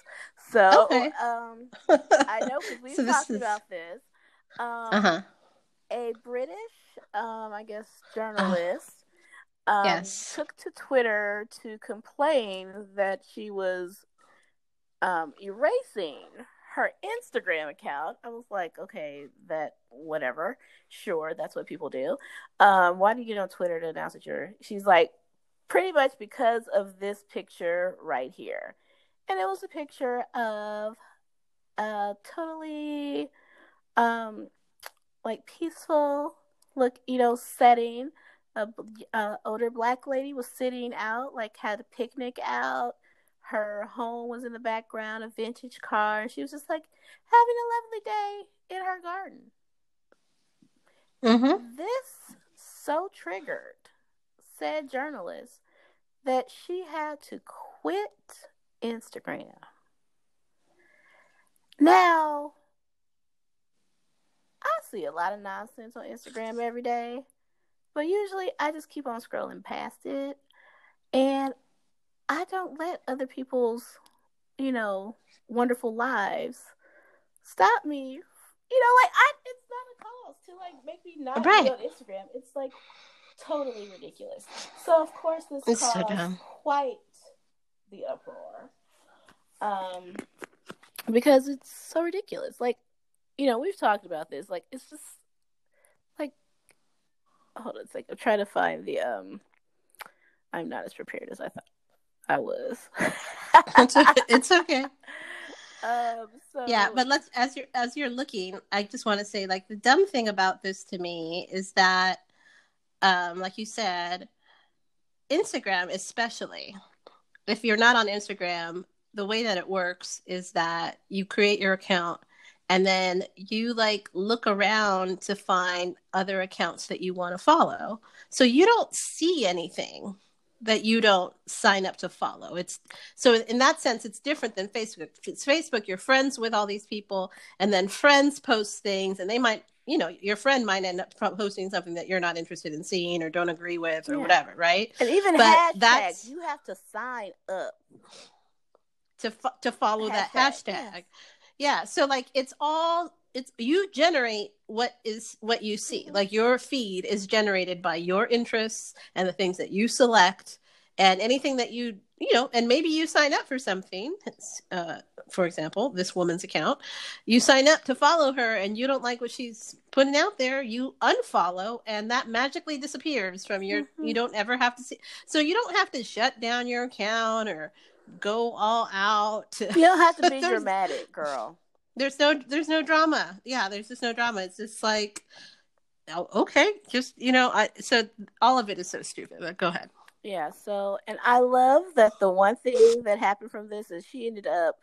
So, Okay. um, I know because <laughs> we've So talked is- about this. Um, Uh huh. a British, um, I guess, journalist um, Yes. took to Twitter to complain that she was um, erasing her Instagram account. I was like, okay, that whatever, sure, that's what people do. Um, why do you get on Twitter to announce that you're? She's like, pretty much because of this picture right here, and it was a picture of a totally um like peaceful look you know setting. A, a older black lady was sitting out like had a picnic out. Her home was in the background a vintage car. And she was just like having a lovely day in her garden. Mm-hmm. this so triggered said journalist that she had to quit Instagram. Now, I see a lot of nonsense on Instagram every day, but usually I just keep on scrolling past it and I don't let other people's, you know, wonderful lives stop me. You know, like I it's not a cause to like make me not Right. be on Instagram. It's like totally ridiculous. So of course this It's caused dumb. quite the uproar. Um because it's so ridiculous. Like, you know, we've talked about this. Like it's just like hold on a second. I'm trying to find the um I'm not as prepared as I thought I was. <laughs> It's okay. It's okay. <laughs> um so yeah but let's as you're as you're looking i just want to say like the dumb thing about this to me is that um like you said instagram especially if you're not on instagram the way that it works is that you create your account and then you like look around to find other accounts that you want to follow. So you don't see anything that you don't sign up to follow it's so in that sense it's different than facebook it's facebook you're friends with all these people and then friends post things and they might you know your friend might end up posting something that you're not interested in seeing or don't agree with or Yeah. whatever right and even but hashtags, that's- you have to sign up. to fo- to follow that Hashtag, hashtag yes. yeah so like it's all it's you generate what is what you see like your feed is generated by your interests and the things that you select and anything that you you know and maybe you sign up for something uh, for example this woman's account you sign up to follow her and you don't like what she's putting out there you unfollow and that magically disappears from your Mhm. you don't ever have to see so you don't have to shut down your account or go all out to, You don't have to be <laughs> dramatic, girl. There's no there's no drama yeah there's just no drama it's just like oh, okay just you know i so all of it is so stupid but go ahead Yeah, so and I love that the one thing that happened from this is she ended up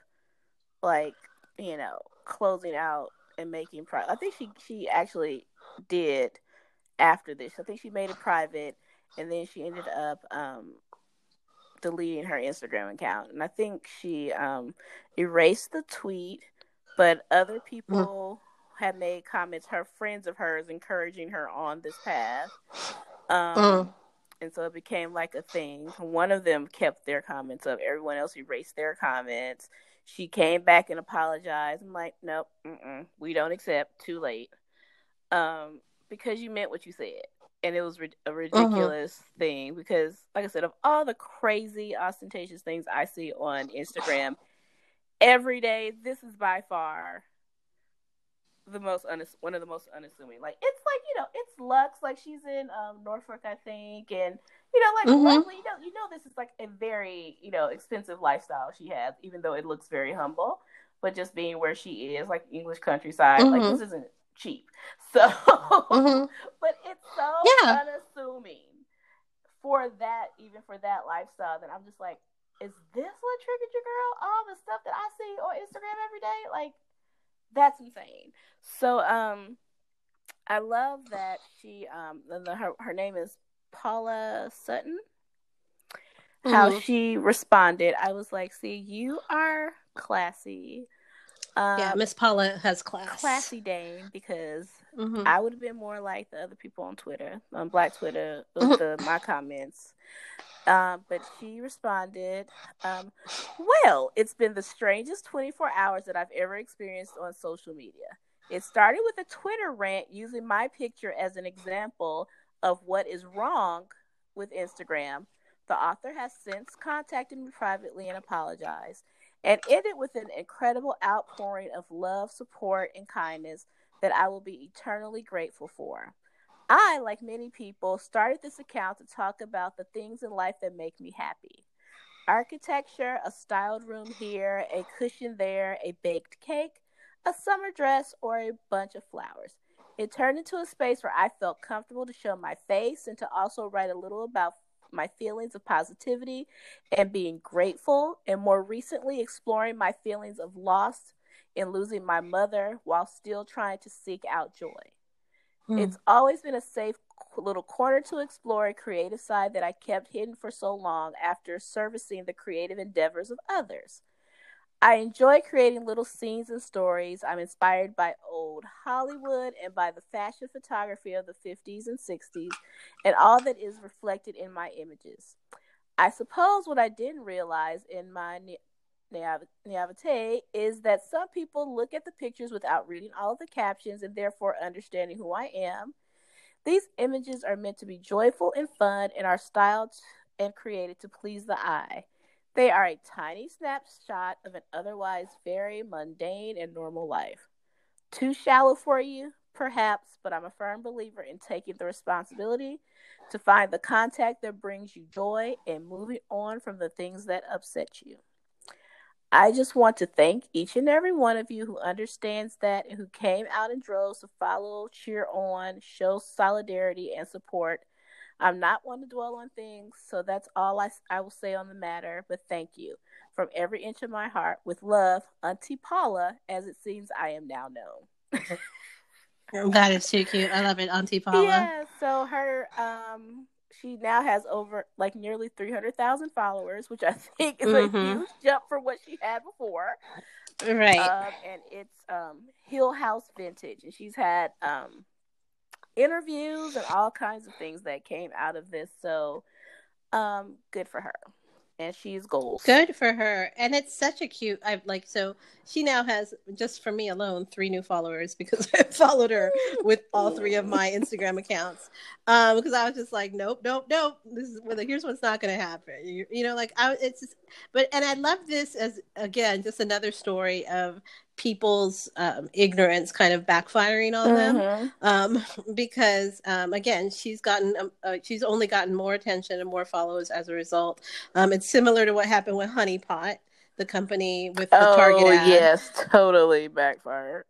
like, you know, closing out and making pro I think she she actually did after this. I think she made it private, and then she ended up um, deleting her Instagram account. And I think she um, erased the tweet, but other people mm. have made comments. Her friends of hers encouraging her on this path. Um, mm. And so it became like a thing. One of them kept their comments up. Everyone else erased their comments. She came back and apologized. I'm like, nope, we don't accept. Too late. Um, because you meant what you said and it was a uh-huh. ridiculous uh-huh. thing because like i said of all the crazy ostentatious things i see on instagram every day this is by far the most unass- one of the most unassuming like it's like you know it's lux like she's in um norfolk i think and you know like mm-hmm. lovely you know you know this is like a very you know expensive lifestyle she has even though it looks very humble but just being where she is like english countryside mm-hmm. like this isn't cheap. <laughs> So, mm-hmm. but it's so yeah. unassuming for that, even for that lifestyle, that I'm just like, is this triggered your girl? All the stuff that I see on Instagram every day, like that's insane. So, um, I love that she, um, the, her her name is Paula Sutton. How mm-hmm. she responded, I was like, "See, you are classy." Um, yeah, Miss Paula has class. Classy Dame, because mm-hmm. I would have been more like the other people on Twitter, on Black Twitter, with the, my comments. Um, but she responded, um, Well, it's been the strangest 24 hours that I've ever experienced on social media. It started with a Twitter rant using my picture as an example of what is wrong with Instagram. The author has since contacted me privately and apologized and ended with an incredible outpouring of love, support, and kindness that I will be eternally grateful for. I, like many people, started this account to talk about the things in life that make me happy architecture, a styled room here, a cushion there, a baked cake, a summer dress, or a bunch of flowers. It turned into a space where I felt comfortable to show my face and to also write a little about my feelings of positivity and being grateful, and more recently, exploring my feelings of loss in losing my mother while still trying to seek out joy. Mm. It's always been a safe little corner to explore a creative side that I kept hidden for so long after servicing the creative endeavors of others. I enjoy creating little scenes and stories. I'm inspired by old Hollywood and by the fashion photography of the 50s and 60s and all that is reflected in my images. I suppose what I didn't realize in my naivete is that some people look at the pictures without reading all of the captions and therefore understanding who I am. These images are meant to be joyful and fun and are styled and created to please the eye. They are a tiny snapshot of an otherwise very mundane and normal life. Too shallow for you, perhaps, but I'm a firm believer in taking the responsibility to find the contact that brings you joy and moving on from the things that upset you. I just want to thank each and every one of you who understands that and who came out in droves to follow, cheer on, show solidarity and support I'm not one to dwell on things, so that's all I, I will say on the matter. But thank you from every inch of my heart. With love, Auntie Paula, as it seems I am now known. <laughs> that is too cute. I love it, Auntie <laughs> Paula. Yeah, so her um she now has over like nearly 300,000 followers, which I <laughs> think is mm-hmm. a huge jump from what she had before. Right. Um, and it's um Hill House Vintage and she's had um interviews and all kinds of things that came out of this. So, um, good for her. And she's gold. Good for her. And it's such a cute I've like so she now has just for me alone three new followers <laughs> because I followed her with all three of my Instagram accounts. Um, because I was just like, nope, nope, nope. This is well, here's what's not gonna happen. You, you know, like I it's just, but and I love this as again, just another story of people's um, ignorance kind of backfiring on them. Mm-hmm. um, <laughs> because um, again she's gotten um, uh, she's only gotten more attention and more followers as a result. Um, it's similar to what happened with honeypot the company with the oh, target ad. yes. Totally backfired.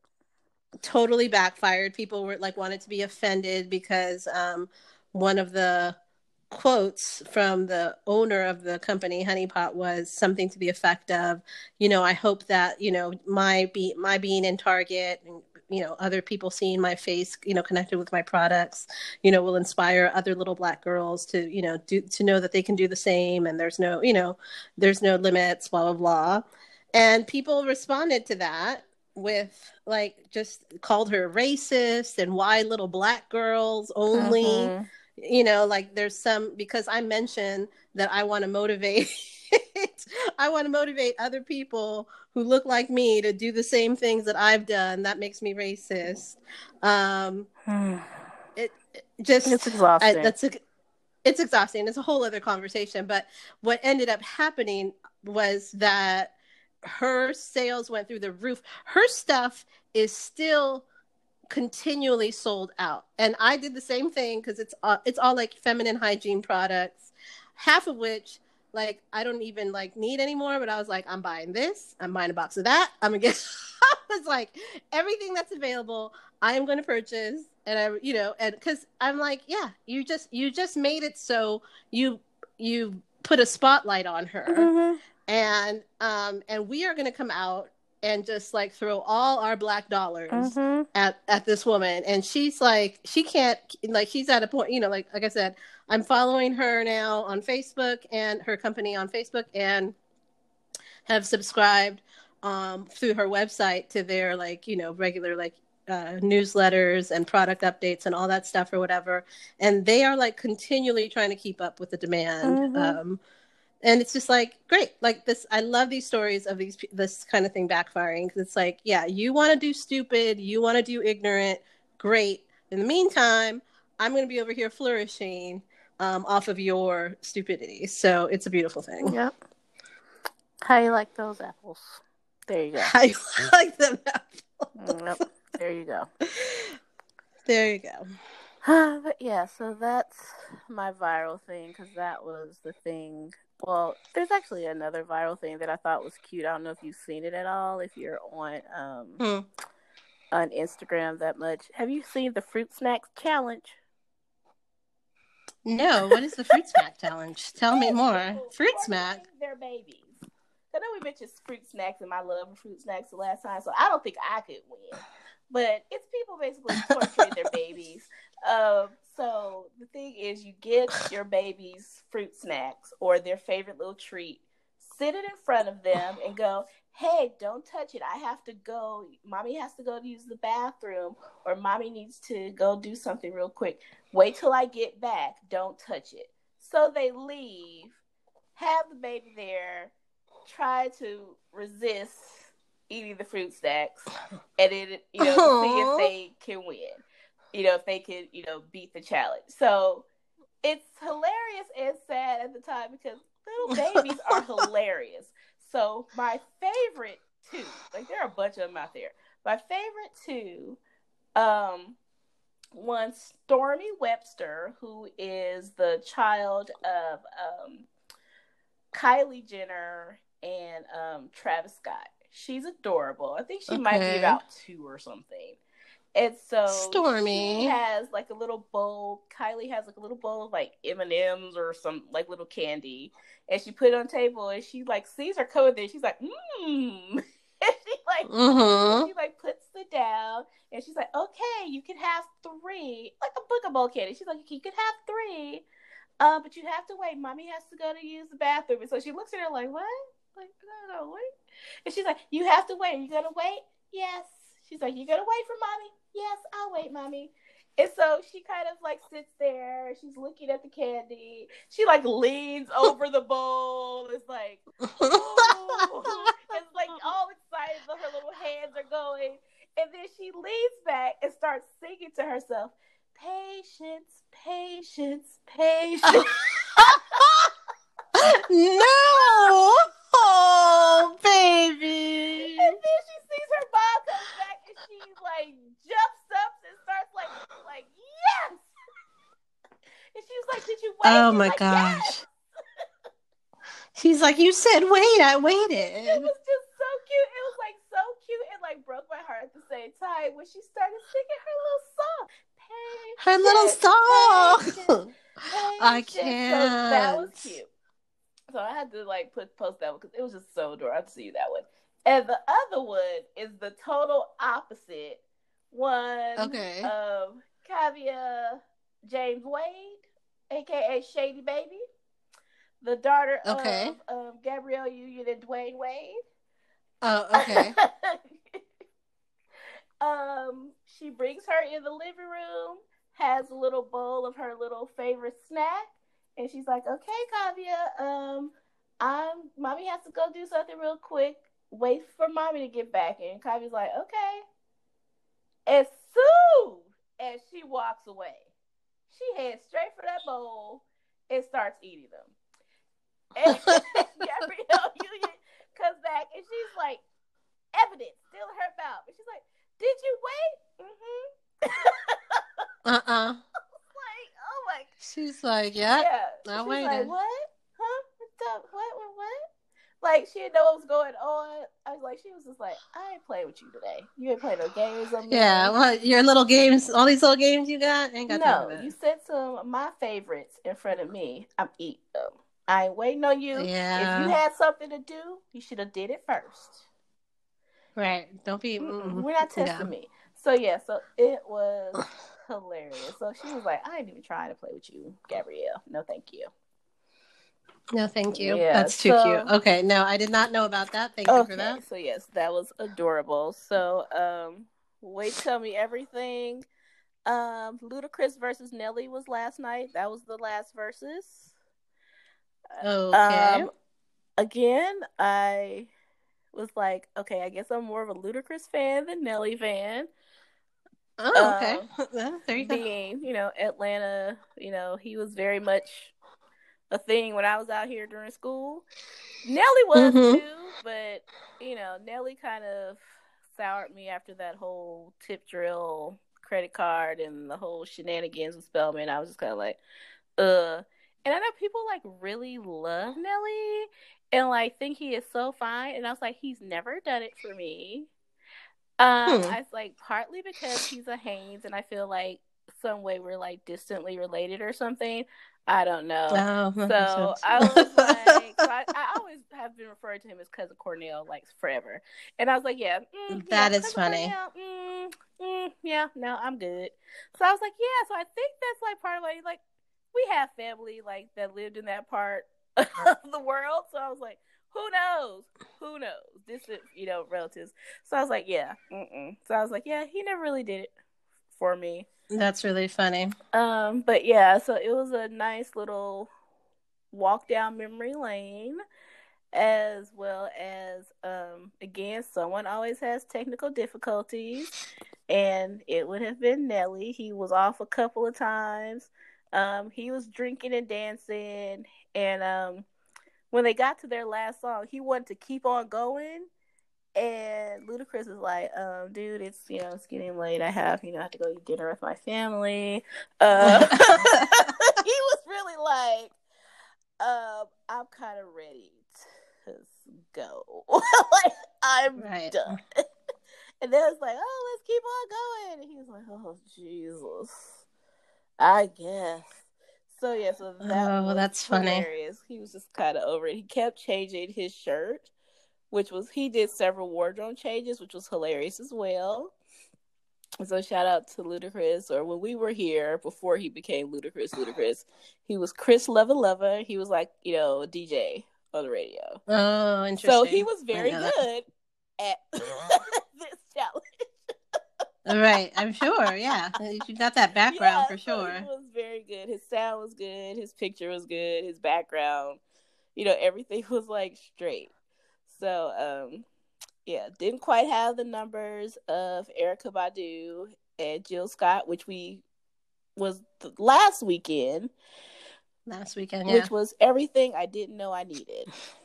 Totally backfired. People were like wanted to be offended because um, one of the quotes from the owner of the company honeypot was something to the effect of you know i hope that you know my be my being in target you know other people seeing my face you know connected with my products you know will inspire other little black girls to you know do to know that they can do the same and there's no you know there's no limits blah blah blah and people responded to that with like just called her racist and why little black girls only mm-hmm. You know like there's some because i mentioned that i want to motivate <laughs> I want to motivate other people who look like me to do the same things that I've done. That makes me racist. Um, it, <sighs> it, just it's exhausting. I, that's a, it's exhausting. It's a whole other conversation. But what ended up happening was that her sales went through the roof. Her stuff is still continually sold out, and I did the same thing because it's uh, it's all like feminine hygiene products, half of which like I don't even like need anymore. But I was like, I'm buying this. I'm buying a box of that. I'm gonna get. <laughs> I was like, everything that's available, I am going to purchase, and I, you know, and because I'm like, yeah, you just you just made it so you you put a spotlight on her, mm-hmm. and um and we are going to come out and just like throw all our black dollars mm-hmm. at at this woman and she's like she can't like she's at a point you know like like i said i'm following her now on facebook and her company on facebook and have subscribed um through her website to their like you know regular like uh, newsletters and product updates and all that stuff or whatever and they are like continually trying to keep up with the demand mm-hmm. um and it's just like great like this i love these stories of these this kind of thing backfiring. Because it's like yeah you want to do stupid you want to do ignorant great. In the meantime i'm going to be over here flourishing um, off of your stupidity. So it's a beautiful thing. Yep. How you like those apples? There you go. How you <laughs> like them apples? Yep there you go. There you go. <sighs> But yeah, so that's my viral thing because that was the thing well, there's actually another viral thing that I thought was cute. I don't know if you've seen it at all. If you're on um hmm. on Instagram that much, have you seen the fruit snacks challenge? No, what is the fruit snack challenge? Tell me more. Fruit snack. They're babies. I know we mentioned fruit snacks and my love for fruit snacks the last time, so I don't think I could win. But it's people basically torturing their <laughs> babies. Um, so the thing is, you get your baby's fruit snacks or their favorite little treat, sit it in front of them, and go, "Hey, don't touch it. I have to go. Mommy has to go to use the bathroom, or mommy needs to go do something real quick. Wait till I get back. Don't touch it." So they leave, have the baby there, try to resist eating the fruit snacks, and then you know see if they can win you know, if they could, you know, beat the challenge. So it's hilarious and sad at the time because little <laughs> babies are hilarious. So my favorite two, like there are a bunch of them out there. My favorite two, um, one Stormi Webster, who is the child of um, Kylie Jenner and um, Travis Scott. She's adorable. I think she okay. might be about two or something. And so Stormi has like a little bowl. Kylie has like a little bowl of like M and M's or some like little candy, and she put it on table. And she like sees her come there. She's like, mmm. <laughs> and she like mm-hmm. she like puts it down, and she's like, okay, you can have three, like a book of bowl candy. She's like, you can have three, uh, but you have to wait. Mommy has to go to use the bathroom. And so she looks at her like, what? Like, no, no, wait. And she's like, you have to wait. You gonna wait? Yes. She's like, you gonna wait for mommy? Yes, I'll wait, mommy. And so she kind of like sits there. She's looking at the candy. She like leans over the bowl. It's like, oh. it's like all excited. So her little hands are going. And then she leans back and starts singing to herself, patience, patience, patience. <laughs> no! Oh, baby. And then she sees her mom comes back and she like jumps up and starts like like yes. <laughs> And she was like, "Did you wait?" Oh my like, gosh. Yes. <laughs> She's like, "You said wait, I waited." It was just so cute. It was like so cute and like broke my heart at the same time when she started singing her little song. Patience, her little song. Patience, <laughs> patience. I can't. So that was cute. So I had to like put post that one because it was just so adorable. I had to see that one. And the other one is the total opposite, one Okay. of Kaavia James Wade, aka Shady Baby, the daughter Okay. of um, Gabrielle Union and Dwyane Wade. Oh, <laughs> okay. um, she brings her in the living room, has a little bowl of her little favorite snack, and she's like, "Okay, Kaavia, um, I'm mommy has to go do something real quick. Wait for mommy to get back." And Kaavia's like, "Okay." As soon as she walks away, she heads straight for that bowl and starts eating them. And <laughs> <laughs> Gabrielle Union comes back and she's like, evidence still in her mouth. And she's like, Did you wait? Mm-hmm. <laughs> Uh-uh. like, oh my She's like, yeah. yeah. I she's waited. like, What? Huh? What the what what what? Like she didn't know what was going on. I was like, she was just like, I ain't playing with you today. You ain't playing no games on me. Yeah, what your little games, all these little games you got, ain't got no, you set some of my favorites in front of me. I'm eating them. I ain't waiting on you. Yeah. If you had something to do, you should have did it first. Right. Don't be. Mm-mm. We're not testing Yeah. me. So yeah, so it was hilarious. So she was like, I ain't even trying to play with you, Gabrielle. No, thank you. No, thank you. Yeah, That's too so- cute. Okay, no, I did not know about that. Thank you for that. So yes, that was adorable. So um wait tell me everything. Um Ludacris versus Nelly was last night. That was the last versus. Okay. Um, again, I was like, okay, I guess I'm more of a Ludacris fan than Nelly fan. oh, okay. <laughs> Well, there you go. Being, you know, Atlanta, you know, he was very much a thing when I was out here during school. Nelly was Mhm. too, but you know, Nelly kind of soured me after that whole tip drill credit card and the whole shenanigans with Spelman. I was just kind of like, uh. And I know people like really love Nelly and like think he is so fine. And I was like, he's never done it for me. Um, Hmm. I was like partly because he's a Haynes, and I feel like some way we're like distantly related or something. I don't know. Oh, <laughs> So. I was like, <laughs> I, I always have been referred to him as cousin Cornell like forever, and I was like, yeah, mm, That yeah, is funny. Cornell, mm, mm, yeah, no, I'm good. So I was like, yeah, so I think that's like part of like like we have family like that lived in that part <laughs> of the world. So I was like, who knows? Who knows? Distant, you know, relatives. So I was like, yeah, mm-mm. so I was like, yeah, he never really did it for me. That's really funny. Um, but yeah, so it was a nice little walk down memory lane, as well as um, again, someone always has technical difficulties, and it would have been Nelly. He was off a couple of times. Um, he was drinking and dancing, and um, when they got to their last song, he wanted to keep on going. And Ludacris is like, um, dude, it's you know, it's getting late. I have, you know, I have to go eat dinner with my family. Uh, <laughs> he was really like, um, I'm kind of ready to go. <laughs> like, I'm Right. done. <laughs> And then it's like, oh, let's keep on going. And he was like, oh, Jesus. I guess. So yeah, so that Oh, was that's funny. He was just kind of over it. He kept changing his shirt, which was he did several wardrobe changes, which was hilarious as well. So shout out to Ludacris, or when we were here before he became Ludacris, Ludacris, he was Chris Lova Lova. He was like you know a DJ on the radio. Oh, interesting. So he was very that. good at <laughs> this challenge. Right, I'm sure. Yeah, you got that background Yeah, for so sure. he was very good. His sound was good. His picture was good. His background, you know, everything <laughs> was like straight. So, um, yeah, didn't quite have the numbers of Erykah Badu and Jill Scott, which we was last weekend, Last weekend, yeah. which was everything I didn't know I needed. <laughs>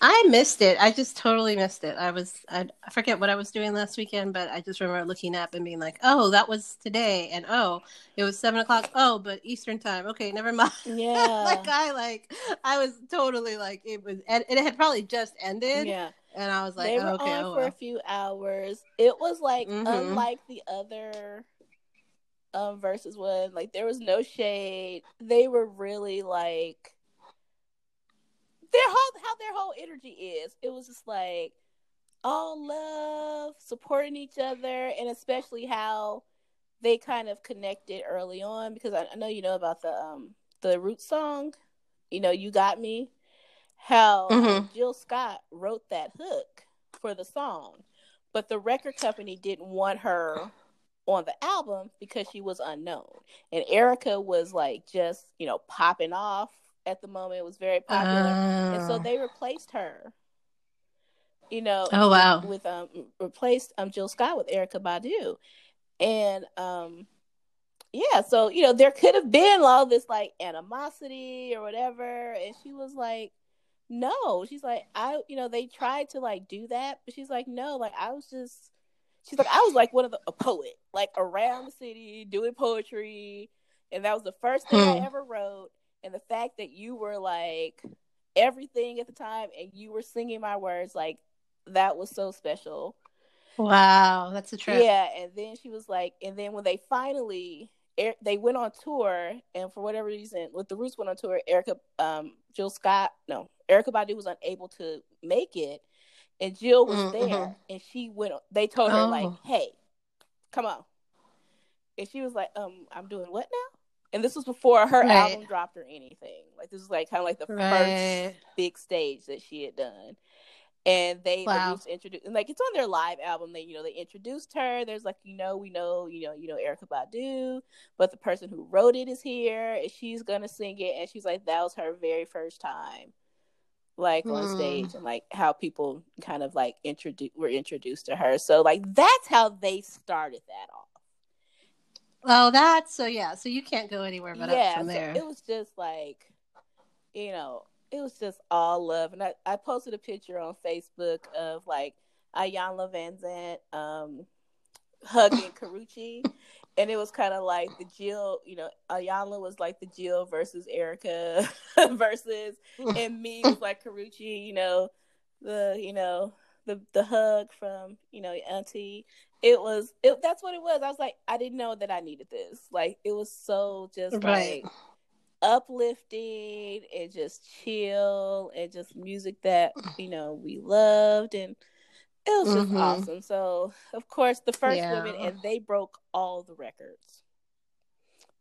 I missed it. I just totally missed it. I was I, I forget what I was doing last weekend, but I just remember looking up and being like, "Oh, that was today," and oh, it was seven o'clock. Oh, but Eastern time. Okay, never mind. <laughs> Yeah. like I like I was totally like it was, and it had probably just ended, yeah. and I was like, they were oh, okay, on oh, for a few hours. It was like Mhm. unlike the other um versus one. Like there was no shade. They were really like their whole how their whole energy is. It was just like all love, supporting each other, and especially how they kind of connected early on because I, I know you know about the um the root song, you know, you got me. How mm-hmm. Jill Scott wrote that hook for the song, but the record company didn't want her on the album because she was unknown, and Erykah was like just you know popping off at the moment. It was very popular, uh... and so they replaced her you know. Oh wow! With, with um replaced um Jill Scott with Erykah Badu, and um yeah, so you know there could have been all this like animosity or whatever, and she was like, no, she's like I you know they tried to like do that, but she's like no, like I was just. She's like, I was like one of the a poet, like around the city doing poetry, and that was the first thing hmm. I ever wrote. And the fact that you were like everything at the time, and you were singing my words, like that was so special. Wow, that's a trip. Yeah, and then she was like, and then when they finally they went on tour, and for whatever reason, with the Roots went on tour, erykah um, Jill Scott, no, Erykah Badu was unable to make it, and Jill was mm-hmm. there, and she went. They told her oh. like, "Hey, come on," and she was like, "Um, I'm doing what now?" And this was before her right. album dropped or anything. Like this was like kind of like the right. first big stage that she had done and they wow. introduced like it's on their live album they you know they introduced her there's like you know we know you know you know Erykah Badu but the person who wrote it is here and she's gonna sing it and she's like that was her very first time like on mm. stage and like how people kind of like introduced were introduced to her so like that's how they started that off oh that's so yeah so you can't go anywhere but yeah, up from there so it was just like you know it was just all love. And I, I posted a picture on Facebook of like Iyanla Vanzant um, hugging <laughs> Karuchi, And it was kind of like the Jill, you know, Iyanla was like the Jill versus Erykah <laughs> versus, <laughs> and me was like Karuchi, you know, the, you know, the the hug from, you know, Auntie. It was, it, that's what it was. I was like, I didn't know that I needed this. Like, it was so just right. like, uplifting and just chill and just music that you know we loved and it was just mm-hmm. awesome so of course the first yeah. women and they broke all the records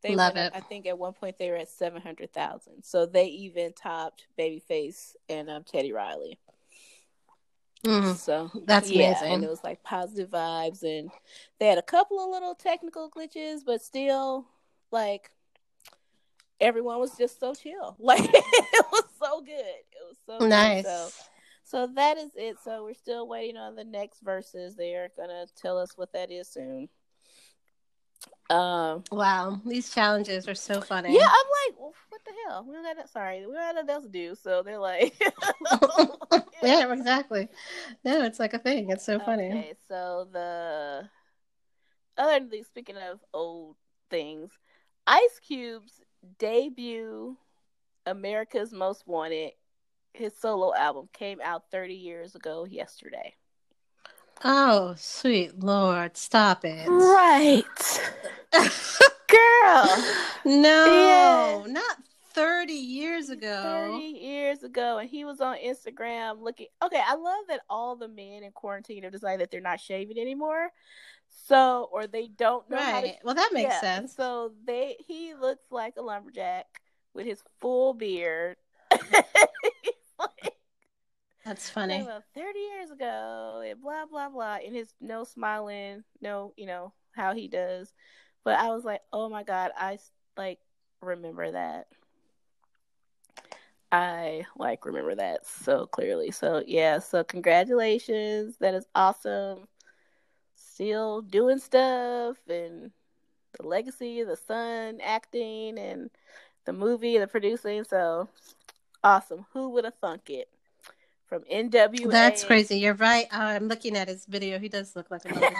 they love it i think at one point they were at 700000 so they even topped babyface and um, teddy riley mm, so that's yeah, amazing and it was like positive vibes and they had a couple of little technical glitches but still like everyone was just so chill. <laughs> Like it was so good. It was so nice. So, so that is it. So we're still waiting on the next verses. They are gonna tell us what that is soon. Um. Wow, these challenges are so funny. Yeah, I'm like, well, what the hell? We don't got that. sorry, we don't got nothing else to do. So they're like, <laughs> <laughs> yeah, exactly. No, it's like a thing. It's so funny. Okay, so the other thing, speaking of old things, Ice Cube's debut AmeriKKKa's Most Wanted, his solo album came out 30 years ago yesterday. Oh, sweet Lord, stop it. Right. <laughs> Girl. No, yeah. not 30 years ago. 30 years ago. And he was on Instagram looking. Okay, I love that all the men in quarantine have decided that they're not shaving anymore. So, or they don't know right. To, well, that makes yeah. sense. So they he looks like a lumberjack with his full beard. like, <laughs> <laughs> That's funny. Thirty years ago, and blah blah blah, and his no smiling, no, you know how he does. But I was like, oh my god, I like remember that. I like remember that so clearly. So yeah, so congratulations. That is awesome still doing stuff and the legacy, the son acting and the movie, the producing. So awesome. Who would have thunk it? From NWA. That's crazy. You're right. Uh, I'm looking at his video. He does look like a <laughs>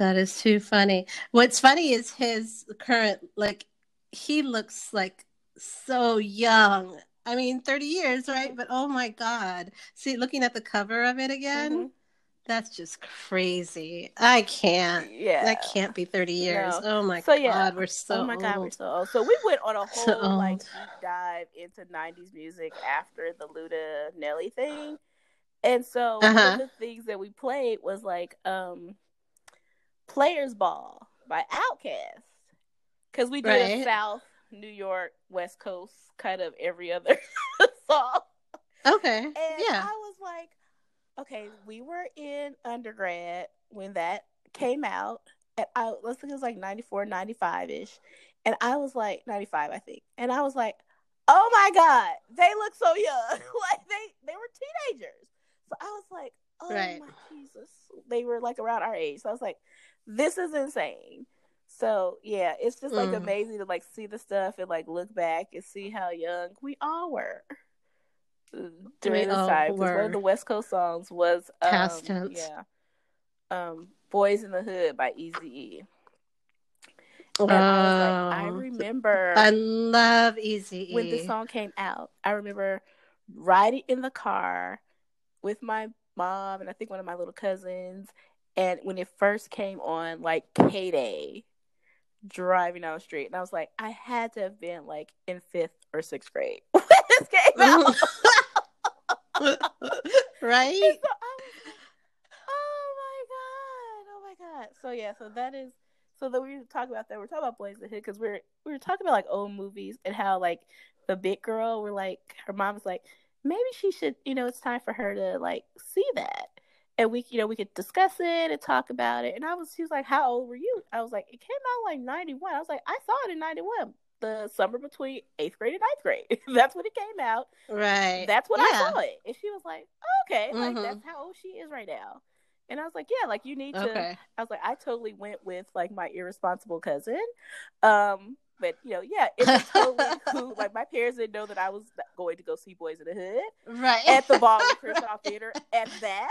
That is too funny. What's funny is his current like he looks like so young I mean, 30 years, right? But oh my God. See, looking at the cover of it again, mm-hmm. That's just crazy. I can't. Yeah. That can't be 30 years. No. Oh my So, god, yeah. we're so oh my god, we're so old. So we went on a <laughs> So whole like deep dive into '90s music after the Luda Nelly thing, and so one Uh-huh. of the things that we played was like um, "Players Ball" by Outkast, because we did a South New York West Coast kind of every other <laughs> song. Okay. And yeah. I was like, okay, we were in undergrad when that came out. And I let's think it was like 94, 95 ish. And I was like 95, I think. And I was like, oh my God, they look so young. <laughs> like they they were teenagers. So I was like, oh Right. my Jesus. They were like around our age. So I was like, this is insane. So yeah, it's just like Mm. amazing to like see the stuff and like look back and see how young we all were during this time. 'Cause one of the West Coast songs was um, Past tense. yeah, um, "Boys in the Hood" by Eazy-E. And I was like, I Oh, remember I love Eazy when the song came out. I remember riding in the car with my mom and I think one of my little cousins. And when it first came on, like KDAY, driving down the street, and I was like, I had to have been like in fifth or sixth grade <laughs> when this came <laughs> out. <laughs> right? So oh my god, oh my god. So yeah, so that is so that we were talking about that. We're talking about Boys in the Hood because we're we were talking about like old movies and how like the big girl, we're like her mom was like maybe she should, you know, it's time for her to like see that. And we, you know, we could discuss it and talk about it. And I was, she was like, "How old were you?" I was like, "It came out like '91." I was like, "I saw it in '91, the summer between eighth grade and ninth grade. <laughs> That's when it came out. Right. That's when I saw it. And she was like, okay, like Mhm. that's how old she is right now. And I was like, yeah, like you need to. Okay. I was like, I totally went with like my irresponsible cousin. Um, but you know, yeah, it was totally <laughs> who like my parents didn't know that I was going to go see Boys in the Hood Right. at the Baldwin <laughs> Crenshaw Theater at that.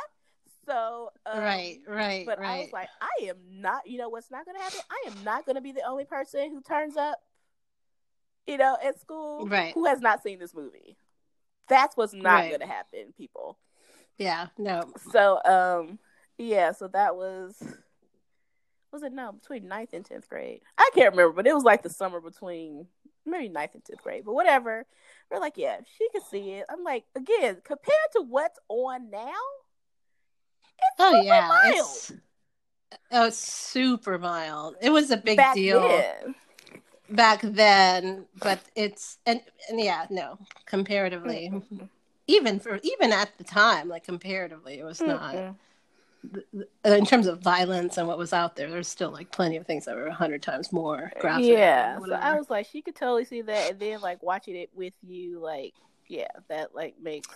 So um, right, right, But I was like, I am not. You know what's not going to happen? I am not going to be the only person who turns up. You know, at school, Right. Who has not seen this movie? That's what's not Right. going to happen, people. yeah, no. So, um, yeah. So that was was it no between ninth and tenth grade? I can't remember, but it was like the summer between maybe ninth and tenth grade. But whatever. We're like, yeah, she can see it. I'm like, again, compared to what's on now, it's Oh yeah, mild. it's oh, it's super mild. It was a big back deal then. Back then, but it's and, and yeah, no, comparatively, Mm-mm. even for even at the time, like comparatively, it was not Mm-mm. in terms of violence and what was out there. There's still like plenty of things that were a hundred times more graphic. Yeah. So. I was like, she could totally see that, and then like watching it with you, like, yeah, that like makes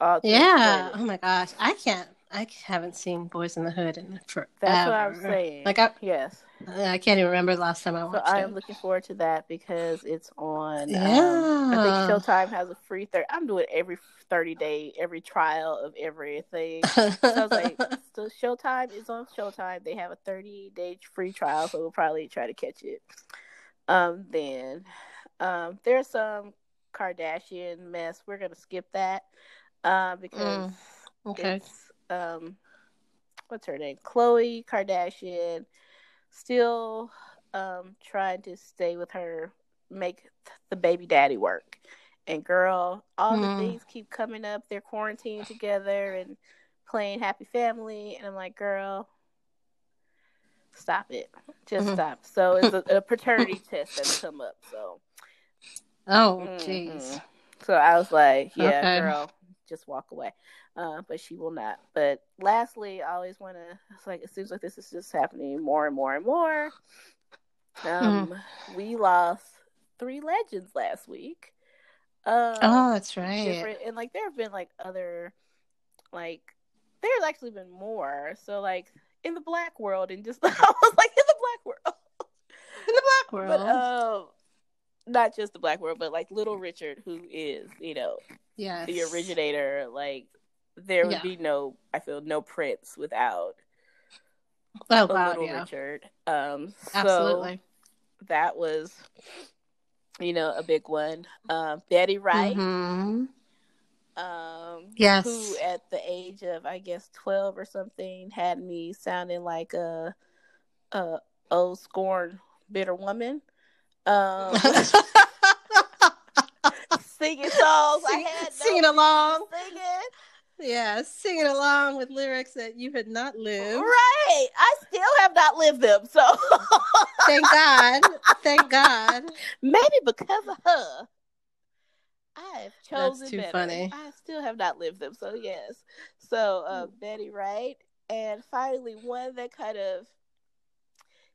all yeah. Oh my gosh, I can't. I haven't seen Boys in the Hood in forever. That's what I was saying. Like I, yes. I can't even remember the last time I watched it. So I it. am looking forward to that because it's on. Yeah. Um, I think Showtime has a free thirty. I'm doing every thirty day, every trial of everything. <laughs> So I was like, so Showtime is on Showtime. They have a 30 day free trial, so we'll probably try to catch it. Um, then um, there's some Kardashian mess. We're gonna skip that um, because Mm, okay. it's um, what's her name? Khloe Kardashian still um trying to stay with her, make the baby daddy work. And girl, all Mm. the things keep coming up. They're quarantined together and playing happy family, and I'm like, girl, stop it, just Mhm. stop. So it's a, a paternity <laughs> test that's come up. So, Oh, jeez. so I was like, yeah, Okay. girl, just walk away. Uh, but she will not. But lastly, I always want to. It's like it seems like this is just happening more and more and more. Um, Mm-hmm. we lost three legends last week. Um, Oh, that's right. and like there have been like other like there's actually been more so like in the black world and just <laughs> I was like in the black world In the black world. but um not just the black world but like little richard who is you know yeah, the originator like there would Yeah. be no i feel no prince without Oh, wow, little yeah. richard um so Absolutely. that was you know a big one um betty wright Mhm. Um, Yes. Who at the age of I guess twelve or something had me sounding like a a old scorned bitter woman. Um, <laughs> singing songs. I Sing- had no singing along. singing. Yeah, singing along with lyrics that you had not lived. Right. I still have not lived them. So <laughs> Thank God. Thank God. maybe because of her, I've chosen That's too better. funny. I still have not lived them. So yes. So uh, Hmm. Betty Wright, and finally one that kind of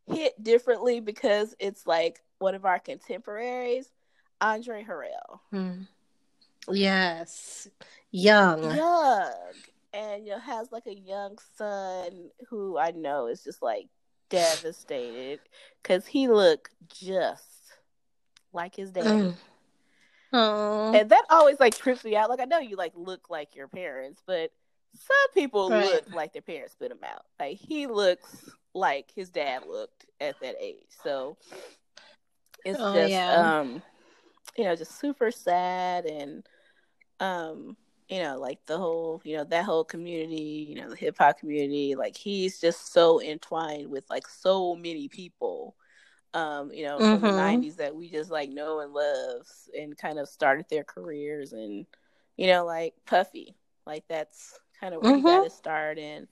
hit differently because it's like one of our contemporaries, Andre Harrell. Hmm. Yes. Young. young and you know has like a young son who I know is just like devastated because he looked just like his dad. Mm. Oh. And that always like trips me out. Like I know you like look like your parents, but some people Right. look like their parents spit them out. Like he looks like his dad looked at that age. So it's Oh, just yeah. um you know, just super sad and um you know, like the whole, you know, that whole community, you know, the hip hop community, like he's just so entwined with like so many people, um, you know, from the Mhm. '90s that we just like know and love, and kind of started their careers, and you know, like Puffy, like that's kind of where he got Mhm. his start, and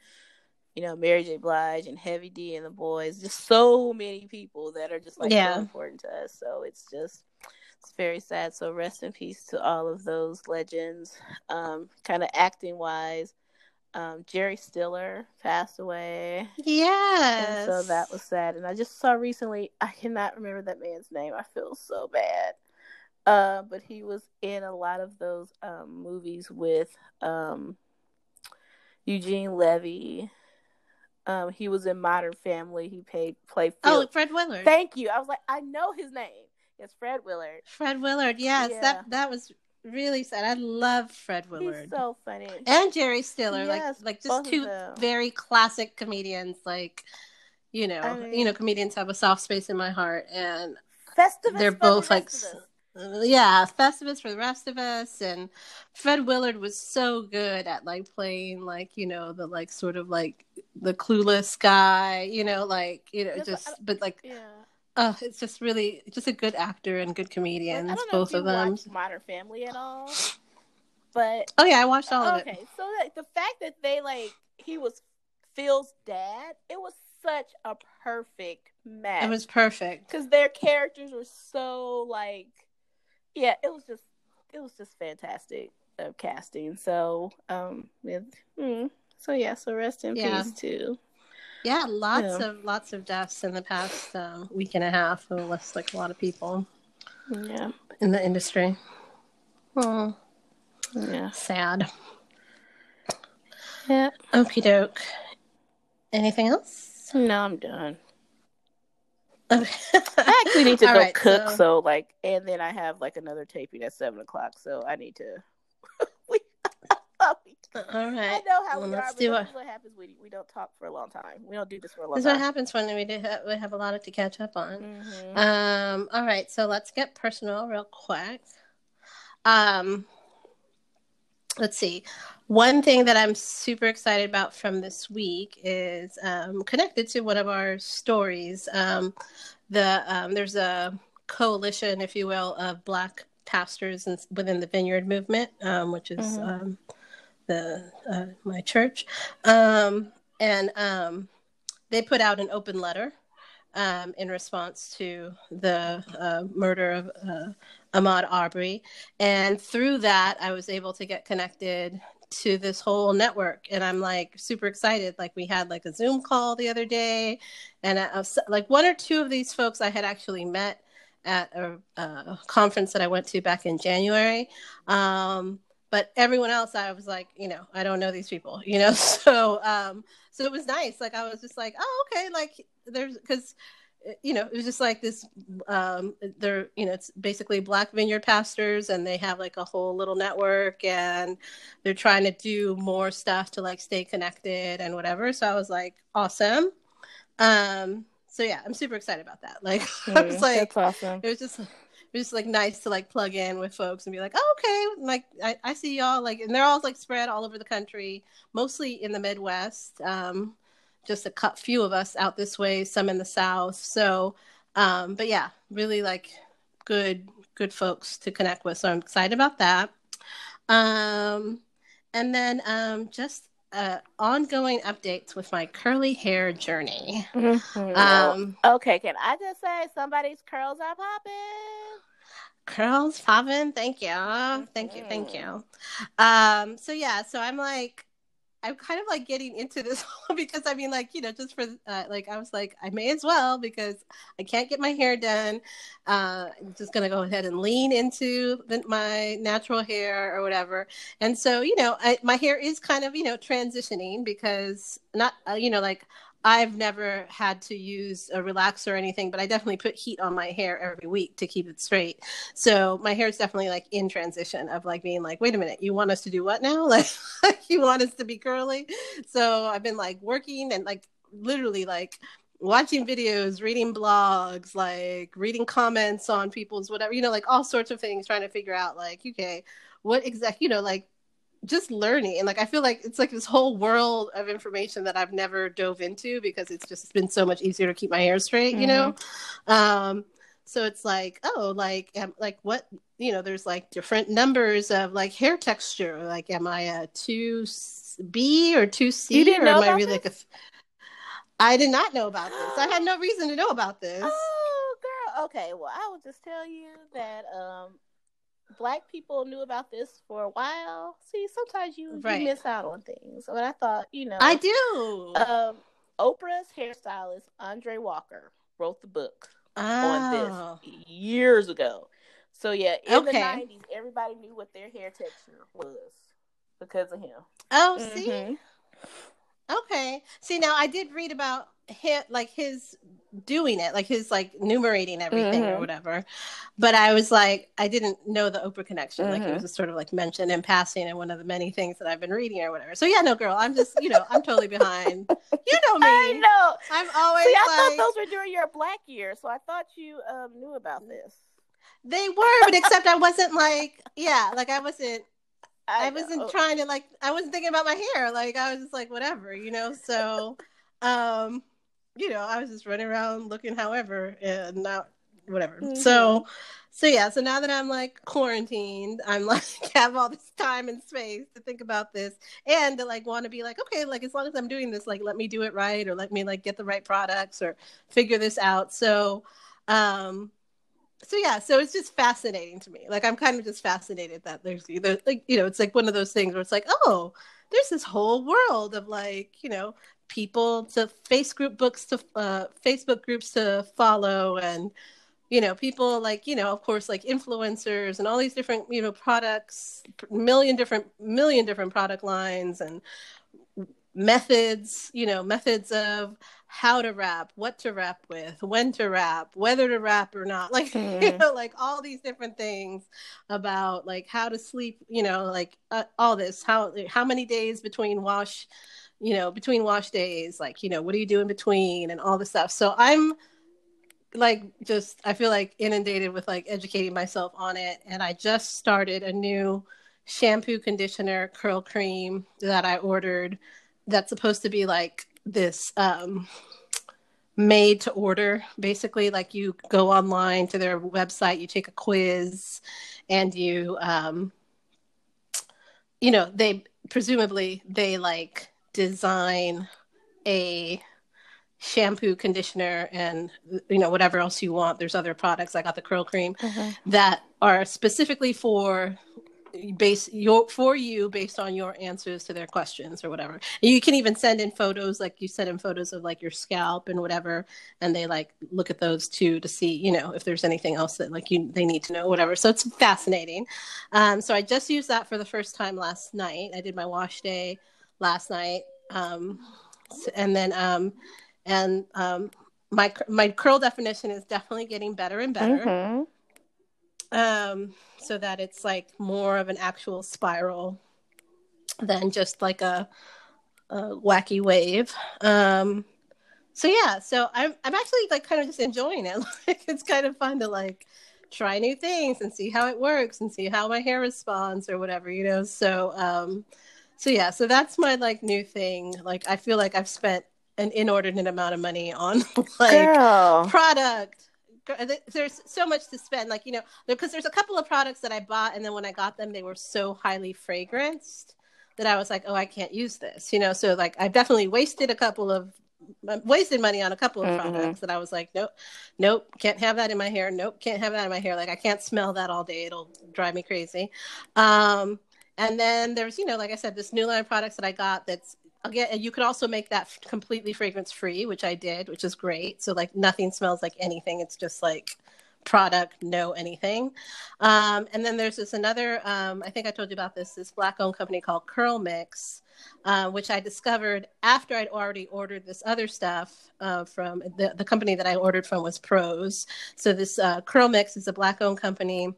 you know, Mary J. Blige and Heavy D and the boys, just so many people that are just like Yeah. so important to us. So it's just it's very sad. So rest in peace to all of those legends. Um, kind of acting wise, um, Jerry Stiller passed away. Yes. And so that was sad. And I just saw recently, I cannot remember that man's name. I feel so bad. Uh, but he was in a lot of those um, movies with um, Eugene Levy. Um, he was in Modern Family. He paid, played Phil. Oh, Fred Willard. Thank you. I was like, I know his name. It's Fred Willard. Fred Willard. Yes, Yeah. that that was really sad. I love Fred Willard. He's so funny. and Jerry Stiller, Yes, like like just two very classic comedians. Like, you know, I you know, comedians have a soft space in my heart, and Festivus they're for the both like, rest of us. yeah, Festivus for the rest of us. And Fred Willard was so good at like playing, like you know, the like sort of like the clueless guy, you know, like you know, just but like, Yeah. Oh, it's just really just a good actor and good Like, comedians, I don't know both of them. Modern Family at all, but Oh yeah, I watched all of it. okay. So like the fact that they like he was Phil's dad, it was such a perfect match. It was perfect. because their characters were so like, yeah, it was just it was just fantastic of casting. So um, with, mm, so yeah, so rest in Yeah. peace too. Yeah, lots Yeah. of lots of deaths in the past um, week and a half. It was like a lot of people Yeah, in the industry. Oh, yeah, sad. yeah. Okie doke. Anything else? No, I'm done. Okay. I actually need to <laughs> All go right, cook, so- so... like, and then I have like another taping at seven o'clock, so I need to. <laughs> All <laughs> I know how Well, we are, do is what happens. We we don't talk for a long time. We don't do this for a long This is what happens when we do have, we have a lot to catch up on. Mhm. Um, all right, so let's get personal real quick. Um, let's see. One thing that I'm super excited about from this week is um, connected to one of our stories. Um, the um, there's a coalition, if you will, of Black pastors in, within the Vineyard movement, um, which is Mhm. um, the uh, my church, um, and um, they put out an open letter um, in response to the uh, murder of uh, Ahmaud Arbery. And through that, I was able to get connected to this whole network. And I'm like super excited. Like, we had like a Zoom call the other day. And I was, like one or two of these folks I had actually met at a, a conference that I went to back in January. Um, but everyone else, I was like, you know, I don't know these people, you know. <laughs> So, um, so it was nice. Like I was just like, oh, okay. Like there's because you know it was just like this. Um, they're you know it's basically Black Vineyard pastors, and they have like a whole little network, and they're trying to do more stuff to like stay connected and whatever. So I was like, awesome. Um, so yeah, I'm super excited about that. Like <laughs> I was like, That's awesome. it was just it's like nice to like plug in with folks and be like, oh, okay, like I, I see y'all like, and they're all like spread all over the country, mostly in the Midwest. Um, just a cut few of us out this way, some in the South. So, um, but yeah, really like good, good folks to connect with. So I'm excited about that. Um, and then um, just uh, ongoing updates with my curly hair journey. Mm-hmm. Um, okay, can I just say somebody's curls are popping? Curls popping. Thank you, thank you, thank you. Um, so yeah, so I'm like I'm kind of like getting into this <laughs> because I mean, like, you know, just for uh, like, I was like, I may as well because I can't get my hair done. Uh, I'm just going to go ahead and lean into the, my natural hair or whatever. And so, you know, I, my hair is kind of, you know, transitioning because not, uh, you know, like I've never had to use a relaxer or anything, but I definitely put heat on my hair every week to keep it straight. So my hair is definitely like in transition of like being like, wait a minute, you want us to do what now? <laughs> Like you want us to be curly? So I've been like working and like literally like watching videos, reading blogs, like reading comments on people's whatever, you know, like all sorts of things, trying to figure out like, okay, what exact, you know, like just learning and like i feel like it's like this whole world of information that i've never dove into because it's just been so much easier to keep my hair straight mm-hmm. you know mm-hmm. um so it's like oh like am, like what you know there's like different numbers of like hair texture like am i a 2b or 2c or am i really this? like a I did not know about this. I had no reason to know about this. <gasps> Oh, girl. Okay. Well, I will just tell you that um, black people knew about this for a while. See, sometimes you, right. you miss out on things. But I thought, you know, I do. Um, Oprah's hairstylist Andre Walker wrote the book oh. on this oh. years ago. So yeah, in okay. the nineties, everybody knew what their hair texture was because of him. Oh, mm-hmm. see. Okay. See, now I did read about him, like his doing it, like his like numerating everything mm-hmm. or whatever. But I was like, I didn't know the Oprah connection. Mm-hmm. Like it was mm-hmm. just sort of like mentioned in passing in one of the many things that I've been reading or whatever. So yeah, no, girl, I'm just, you know, I'm totally behind. You know me. <laughs> I know. I'm always. See, I like, thought those were during your black year, so I thought you um, knew about this. They were, but except I wasn't like, yeah, like I wasn't I, I wasn't trying to like I wasn't thinking about my hair. Like I was just like whatever, you know. So um, you know, I was just running around looking however and not whatever. Mm-hmm. So so yeah, so now that I'm like quarantined, I'm <laughs> like have all this time and space to think about this and to like want to be like, okay, like as long as I'm doing this, like let me do it right or let me like get the right products or figure this out. So um so yeah, so it's just fascinating to me. Like I'm kind of just fascinated that there's either like you know, it's like one of those things where it's like, oh, there's this whole world of like, you know, people to face group books to uh, Facebook groups to follow and you know people like you know of course like influencers and all these different you know products million different million different product lines and methods you know methods of how to wrap, what to wrap with, when to wrap, whether to wrap or not. <laughs> Like, mm-hmm. you know, like all these different things about like how to sleep, you know, like uh, all this, how, how many days between wash, you know, between wash days, like, you know, what do you do in between and all the stuff. So I'm like, just, I feel like inundated with like educating myself on it. And I just started a new shampoo, conditioner, curl cream that I ordered that's supposed to be like this um, made to order basically like you go online to their website you take a quiz and you um, you know they presumably they like design a shampoo conditioner and you know whatever else you want there's other products i got the curl cream mm-hmm. that are specifically for base your for you based on your answers to their questions or whatever. You can even send in photos, like you send in photos of like your scalp and whatever, and they like look at those too to see, you know, if there's anything else that like you they need to know, whatever. So it's fascinating. Um, so I just used that for the first time last night. I did my wash day last night, um, and then um, and um, my my curl definition is definitely getting better and better. Mm-hmm um, so that it's like more of an actual spiral than just like a, a wacky wave. Um, so yeah, so I'm I'm actually like kind of just enjoying it. <laughs> Like it's kind of fun to like try new things and see how it works and see how my hair responds or whatever, you know. So um so yeah, so that's my like new thing. Like I feel like I've spent an inordinate amount of money on <laughs> like Girl. product. There's so much to spend, like you know, because there's a couple of products that I bought, and then when I got them, they were so highly fragranced that I was like, oh, I can't use this, you know. So like, I definitely wasted a couple of wasted money on a couple of mm-hmm. products that I was like, nope, nope, can't have that in my hair. Nope, can't have that in my hair. Like I can't smell that all day. It'll drive me crazy. Um, and then there's, you know, like I said, this new line of products that I got that's again, you could also make that completely fragrance free, which I did, which is great. So like nothing smells like anything. It's just like product, no anything. Um, and then there's this another, um, I think I told you about this, this black owned company called CurlMix, uh, which I discovered after I'd already ordered this other stuff uh, from the, the company that I ordered from was Prose. So this uh, CurlMix is a black owned company.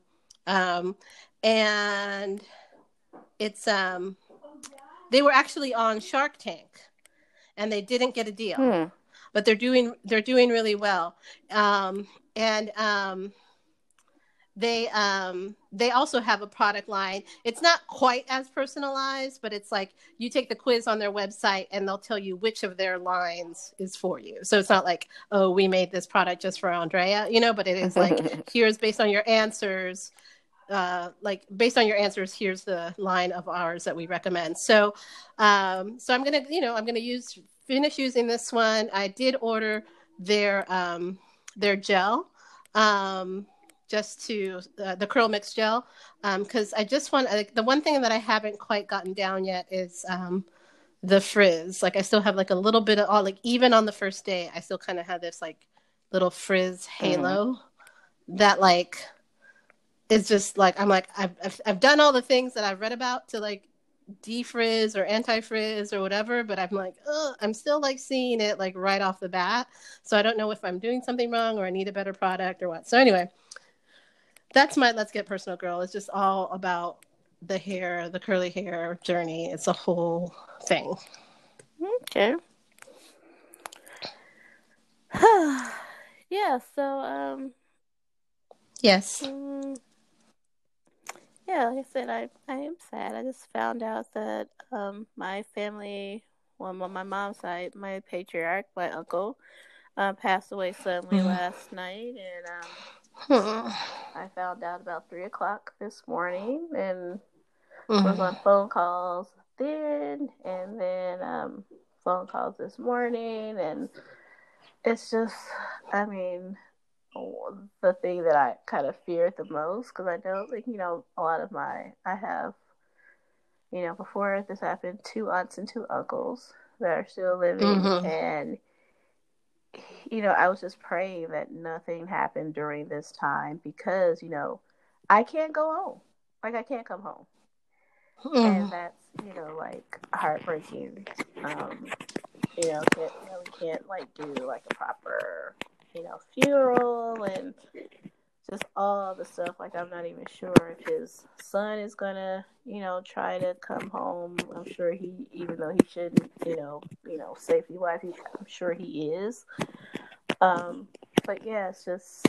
Um, and it's, um, they were actually on Shark Tank, and they didn't get a deal, hmm. but they're doing they're doing really well. Um, and um, they um, they also have a product line. It's not quite as personalized, but it's like you take the quiz on their website, and they'll tell you which of their lines is for you. So it's not like oh, we made this product just for Andrea, you know, but it is like <laughs> here's based on your answers uh, like based on your answers, here's the line of ours that we recommend. So, um, so I'm gonna, you know, I'm gonna use finish using this one. I did order their um, their gel, um, just to uh, the CurlMix gel, because um, I just want like, the one thing that I haven't quite gotten down yet is um, the frizz. Like I still have like a little bit of all like even on the first day, I still kind of have this like little frizz halo mm-hmm. that like it's just like I'm like I've, I've, I've done all the things that I've read about to like defrizz or anti-frizz or whatever, but I'm like, Ugh, I'm still like seeing it like right off the bat. So I don't know if I'm doing something wrong or I need a better product or what. So anyway, that's my let's get personal girl. It's just all about the hair, the curly hair journey. It's a whole thing. Okay. <sighs> yeah, so um Yes. Um, yeah, like I said, I I am sad. I just found out that um my family, well, on my mom's side, my patriarch, my uncle, uh, passed away suddenly mm-hmm. last night, and um, <sighs> I found out about three o'clock this morning, and mm-hmm. was on phone calls then, and then um phone calls this morning, and it's just, I mean the thing that I kind of feared the most because I know, like, you know, a lot of my, I have, you know, before this happened, two aunts and two uncles that are still living. Mm-hmm. And, you know, I was just praying that nothing happened during this time because, you know, I can't go home. Like, I can't come home. Mm. And that's, you know, like heartbreaking. Um, you know, can't, you know, we can't, like, do, like, a proper you know, funeral and just all the stuff. Like I'm not even sure if his son is gonna, you know, try to come home. I'm sure he, even though he shouldn't, you know, you know, safety wise, he, I'm sure he is. Um, but yeah, it's just,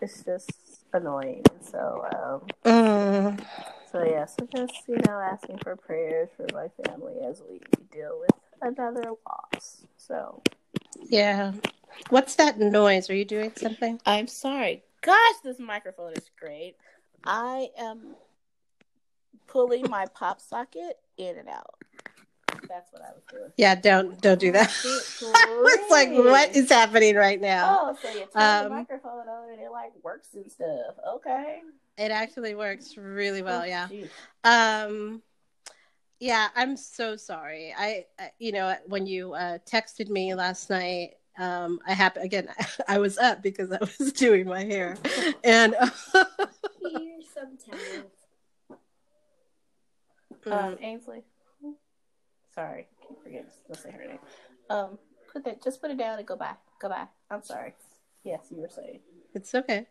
it's just annoying. So, um, mm. so yeah, so just you know, asking for prayers for my family as we deal with another loss. So, yeah, What's that noise? Are you doing something? I'm sorry. Gosh, this microphone is great. I am pulling my pop socket in and out. That's what I was doing. Yeah, don't don't do that. <laughs> it's like what is happening right now? Oh, so you turn um, the microphone on and it like works and stuff. Okay. It actually works really well. Oh, yeah. Geez. Um. Yeah, I'm so sorry. I, I you know, when you uh, texted me last night, um, I happen again. <laughs> I was up because I <laughs> was doing my hair, and <laughs> here sometimes. Um, Ainsley. Sorry, keep forgetting to say her name. Um, put that. Just put it down and go by. Go by. I'm sorry. Yes, you were saying. It's okay.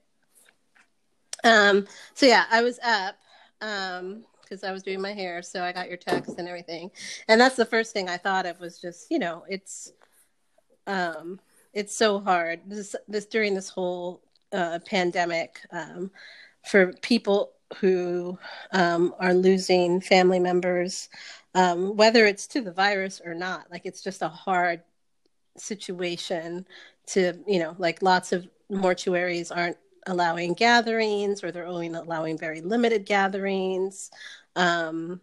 Um. So yeah, I was up. Um because I was doing my hair, so I got your text and everything. And that's the first thing I thought of was just, you know, it's um, it's so hard. This this during this whole uh, pandemic um, for people who um, are losing family members, um, whether it's to the virus or not. Like it's just a hard situation to, you know, like lots of mortuaries aren't allowing gatherings or they're only allowing very limited gatherings. Um,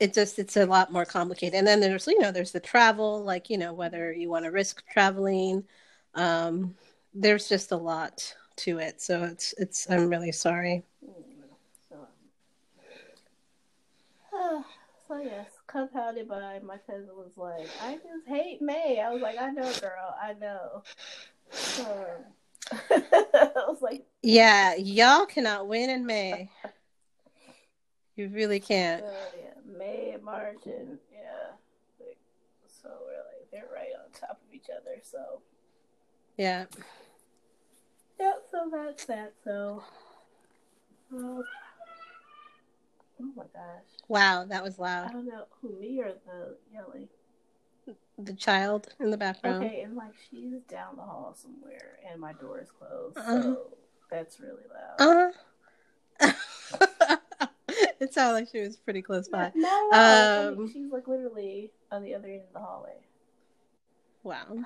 it just it's a lot more complicated. And then there's you know there's the travel, like you know whether you want to risk traveling. Um, there's just a lot to it, so it's it's I'm really sorry. <sighs> So yes, compounded by my cousin was like, I just hate May. I was like, I know, girl, I know. So, <laughs> I was like, yeah, y'all cannot win in May. <laughs> you really can't. Uh, yeah, May and March and yeah, like, so we're like they're right on top of each other. So yeah, yeah. So that's that. So. Uh, Oh my gosh. Wow, that was loud. I don't know who me or the yelling. The child in the background. Okay, and like she's down the hall somewhere, and my door is closed, Uh-huh. so that's really loud. Uh-huh. <laughs> <laughs> it sounded like she was pretty close by. No, no, I mean, Um, she's like literally on the other end of the hallway. Wow. <sighs>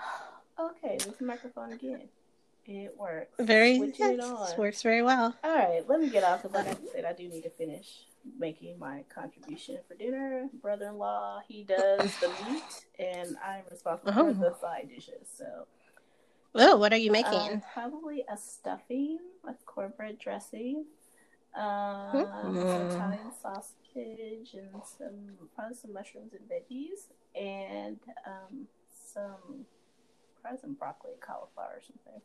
Okay, this microphone again. It works. Very Switching it yes, on. works very well. All right, let me get off because, like I said, I do need to finish making my contribution for dinner. Brother-in-law, he does the meat, and I'm responsible Oh. for the side dishes. So, Oh, what are you making? um, probably a stuffing with cornbread dressing, um, Mm. some Italian sausage, and some probably some mushrooms and veggies, and um, some probably some broccoli, cauliflower, or something.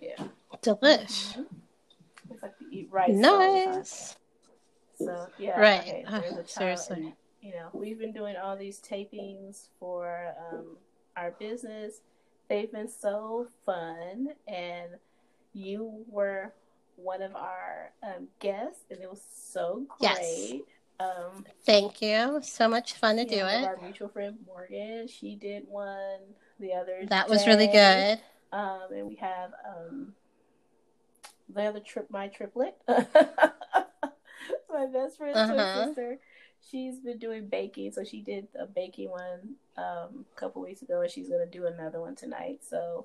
Yeah. Delish. Mhm. It's like to eat rice. all the time. Nice. So yeah, Right. Okay, there's a child, seriously. and, you know, we've been doing all these tapings for um, our business. They've been so fun, and you were one of our um, guests, and it was so Yes. great. Um, Thank you. So much fun to do know, it. Our mutual friend Morgan, she did one. The other That was really good. Um, and we have um, the other trip, my triplet, <laughs> my best friend's Uh-huh. sister. She's been doing baking, so she did a baking one um, a couple weeks ago, and she's gonna do another one tonight. So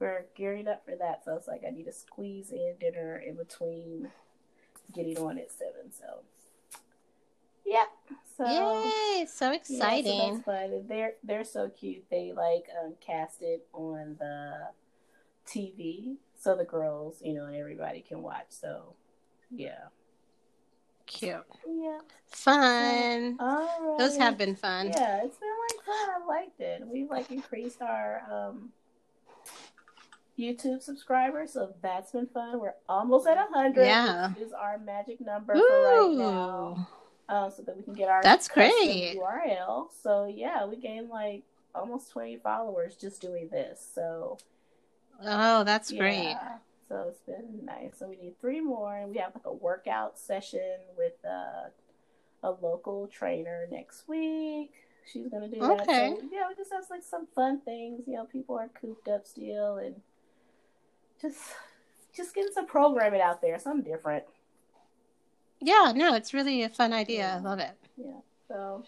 we're gearing up for that. So it's like I need to squeeze in dinner in between getting on at seven. So yeah, so. Yay! So Yeah, exciting. so that's fun. And They're they're so cute. They like um, cast it on the TV, so the girls, you know, and everybody can watch. So, yeah, Cute. yeah. Fun. All right. Those have been fun. Yeah, it's been like fun. I liked it. We've like increased our um YouTube subscribers, so that's been fun. We're almost at a hundred. Yeah. which is our magic number for right now. Ooh. uh, so that we can get our That's great. URL. So yeah, we gained like almost twenty followers just doing this. So Oh, that's great. so it's been nice. So we need three more, and we have like a workout session with uh, a local trainer next week. She's gonna do that. Okay. So, yeah, we just have like some fun things. You know, people are cooped up still, and just just getting some programming out there, something different. Yeah, no, it's really a fun idea. I love it. Yeah. So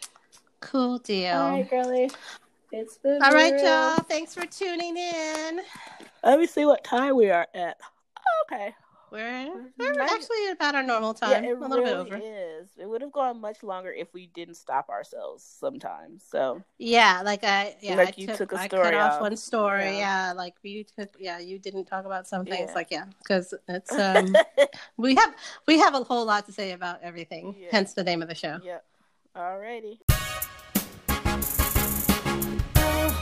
Cool deal. all right, girlie. It's been All right, real. y'all. Thanks for tuning in. Let me see what time we are at. Okay. We're, We're not- actually about our normal time. yeah, it a little really bit over. is. It would have gone much longer if we didn't stop ourselves sometimes. So Yeah, like I yeah, Like I you took, took a I story cut off off. one story. Yeah. Yeah. like we took yeah, you didn't talk about some things. Yeah. Like yeah, because it's <laughs> um we have we have a whole lot to say about everything. Hence the name of the show. Yep. Alrighty.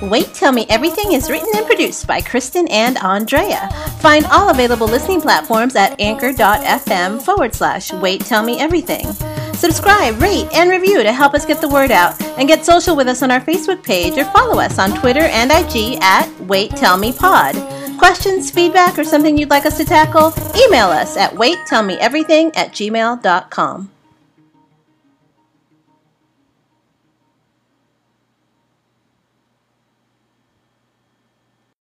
Wait Tell Me Everything is written and produced by Kristen and Andrea. Find all available listening platforms at anchor.fm forward slash Wait Tell Me Everything. Subscribe, rate, and review to help us get the word out, and get social with us on our Facebook page or follow us on Twitter and IG at Wait Tell Me Pod. Questions, feedback, or something you'd like us to tackle? Email us at waittellmeeverything at gmail.com.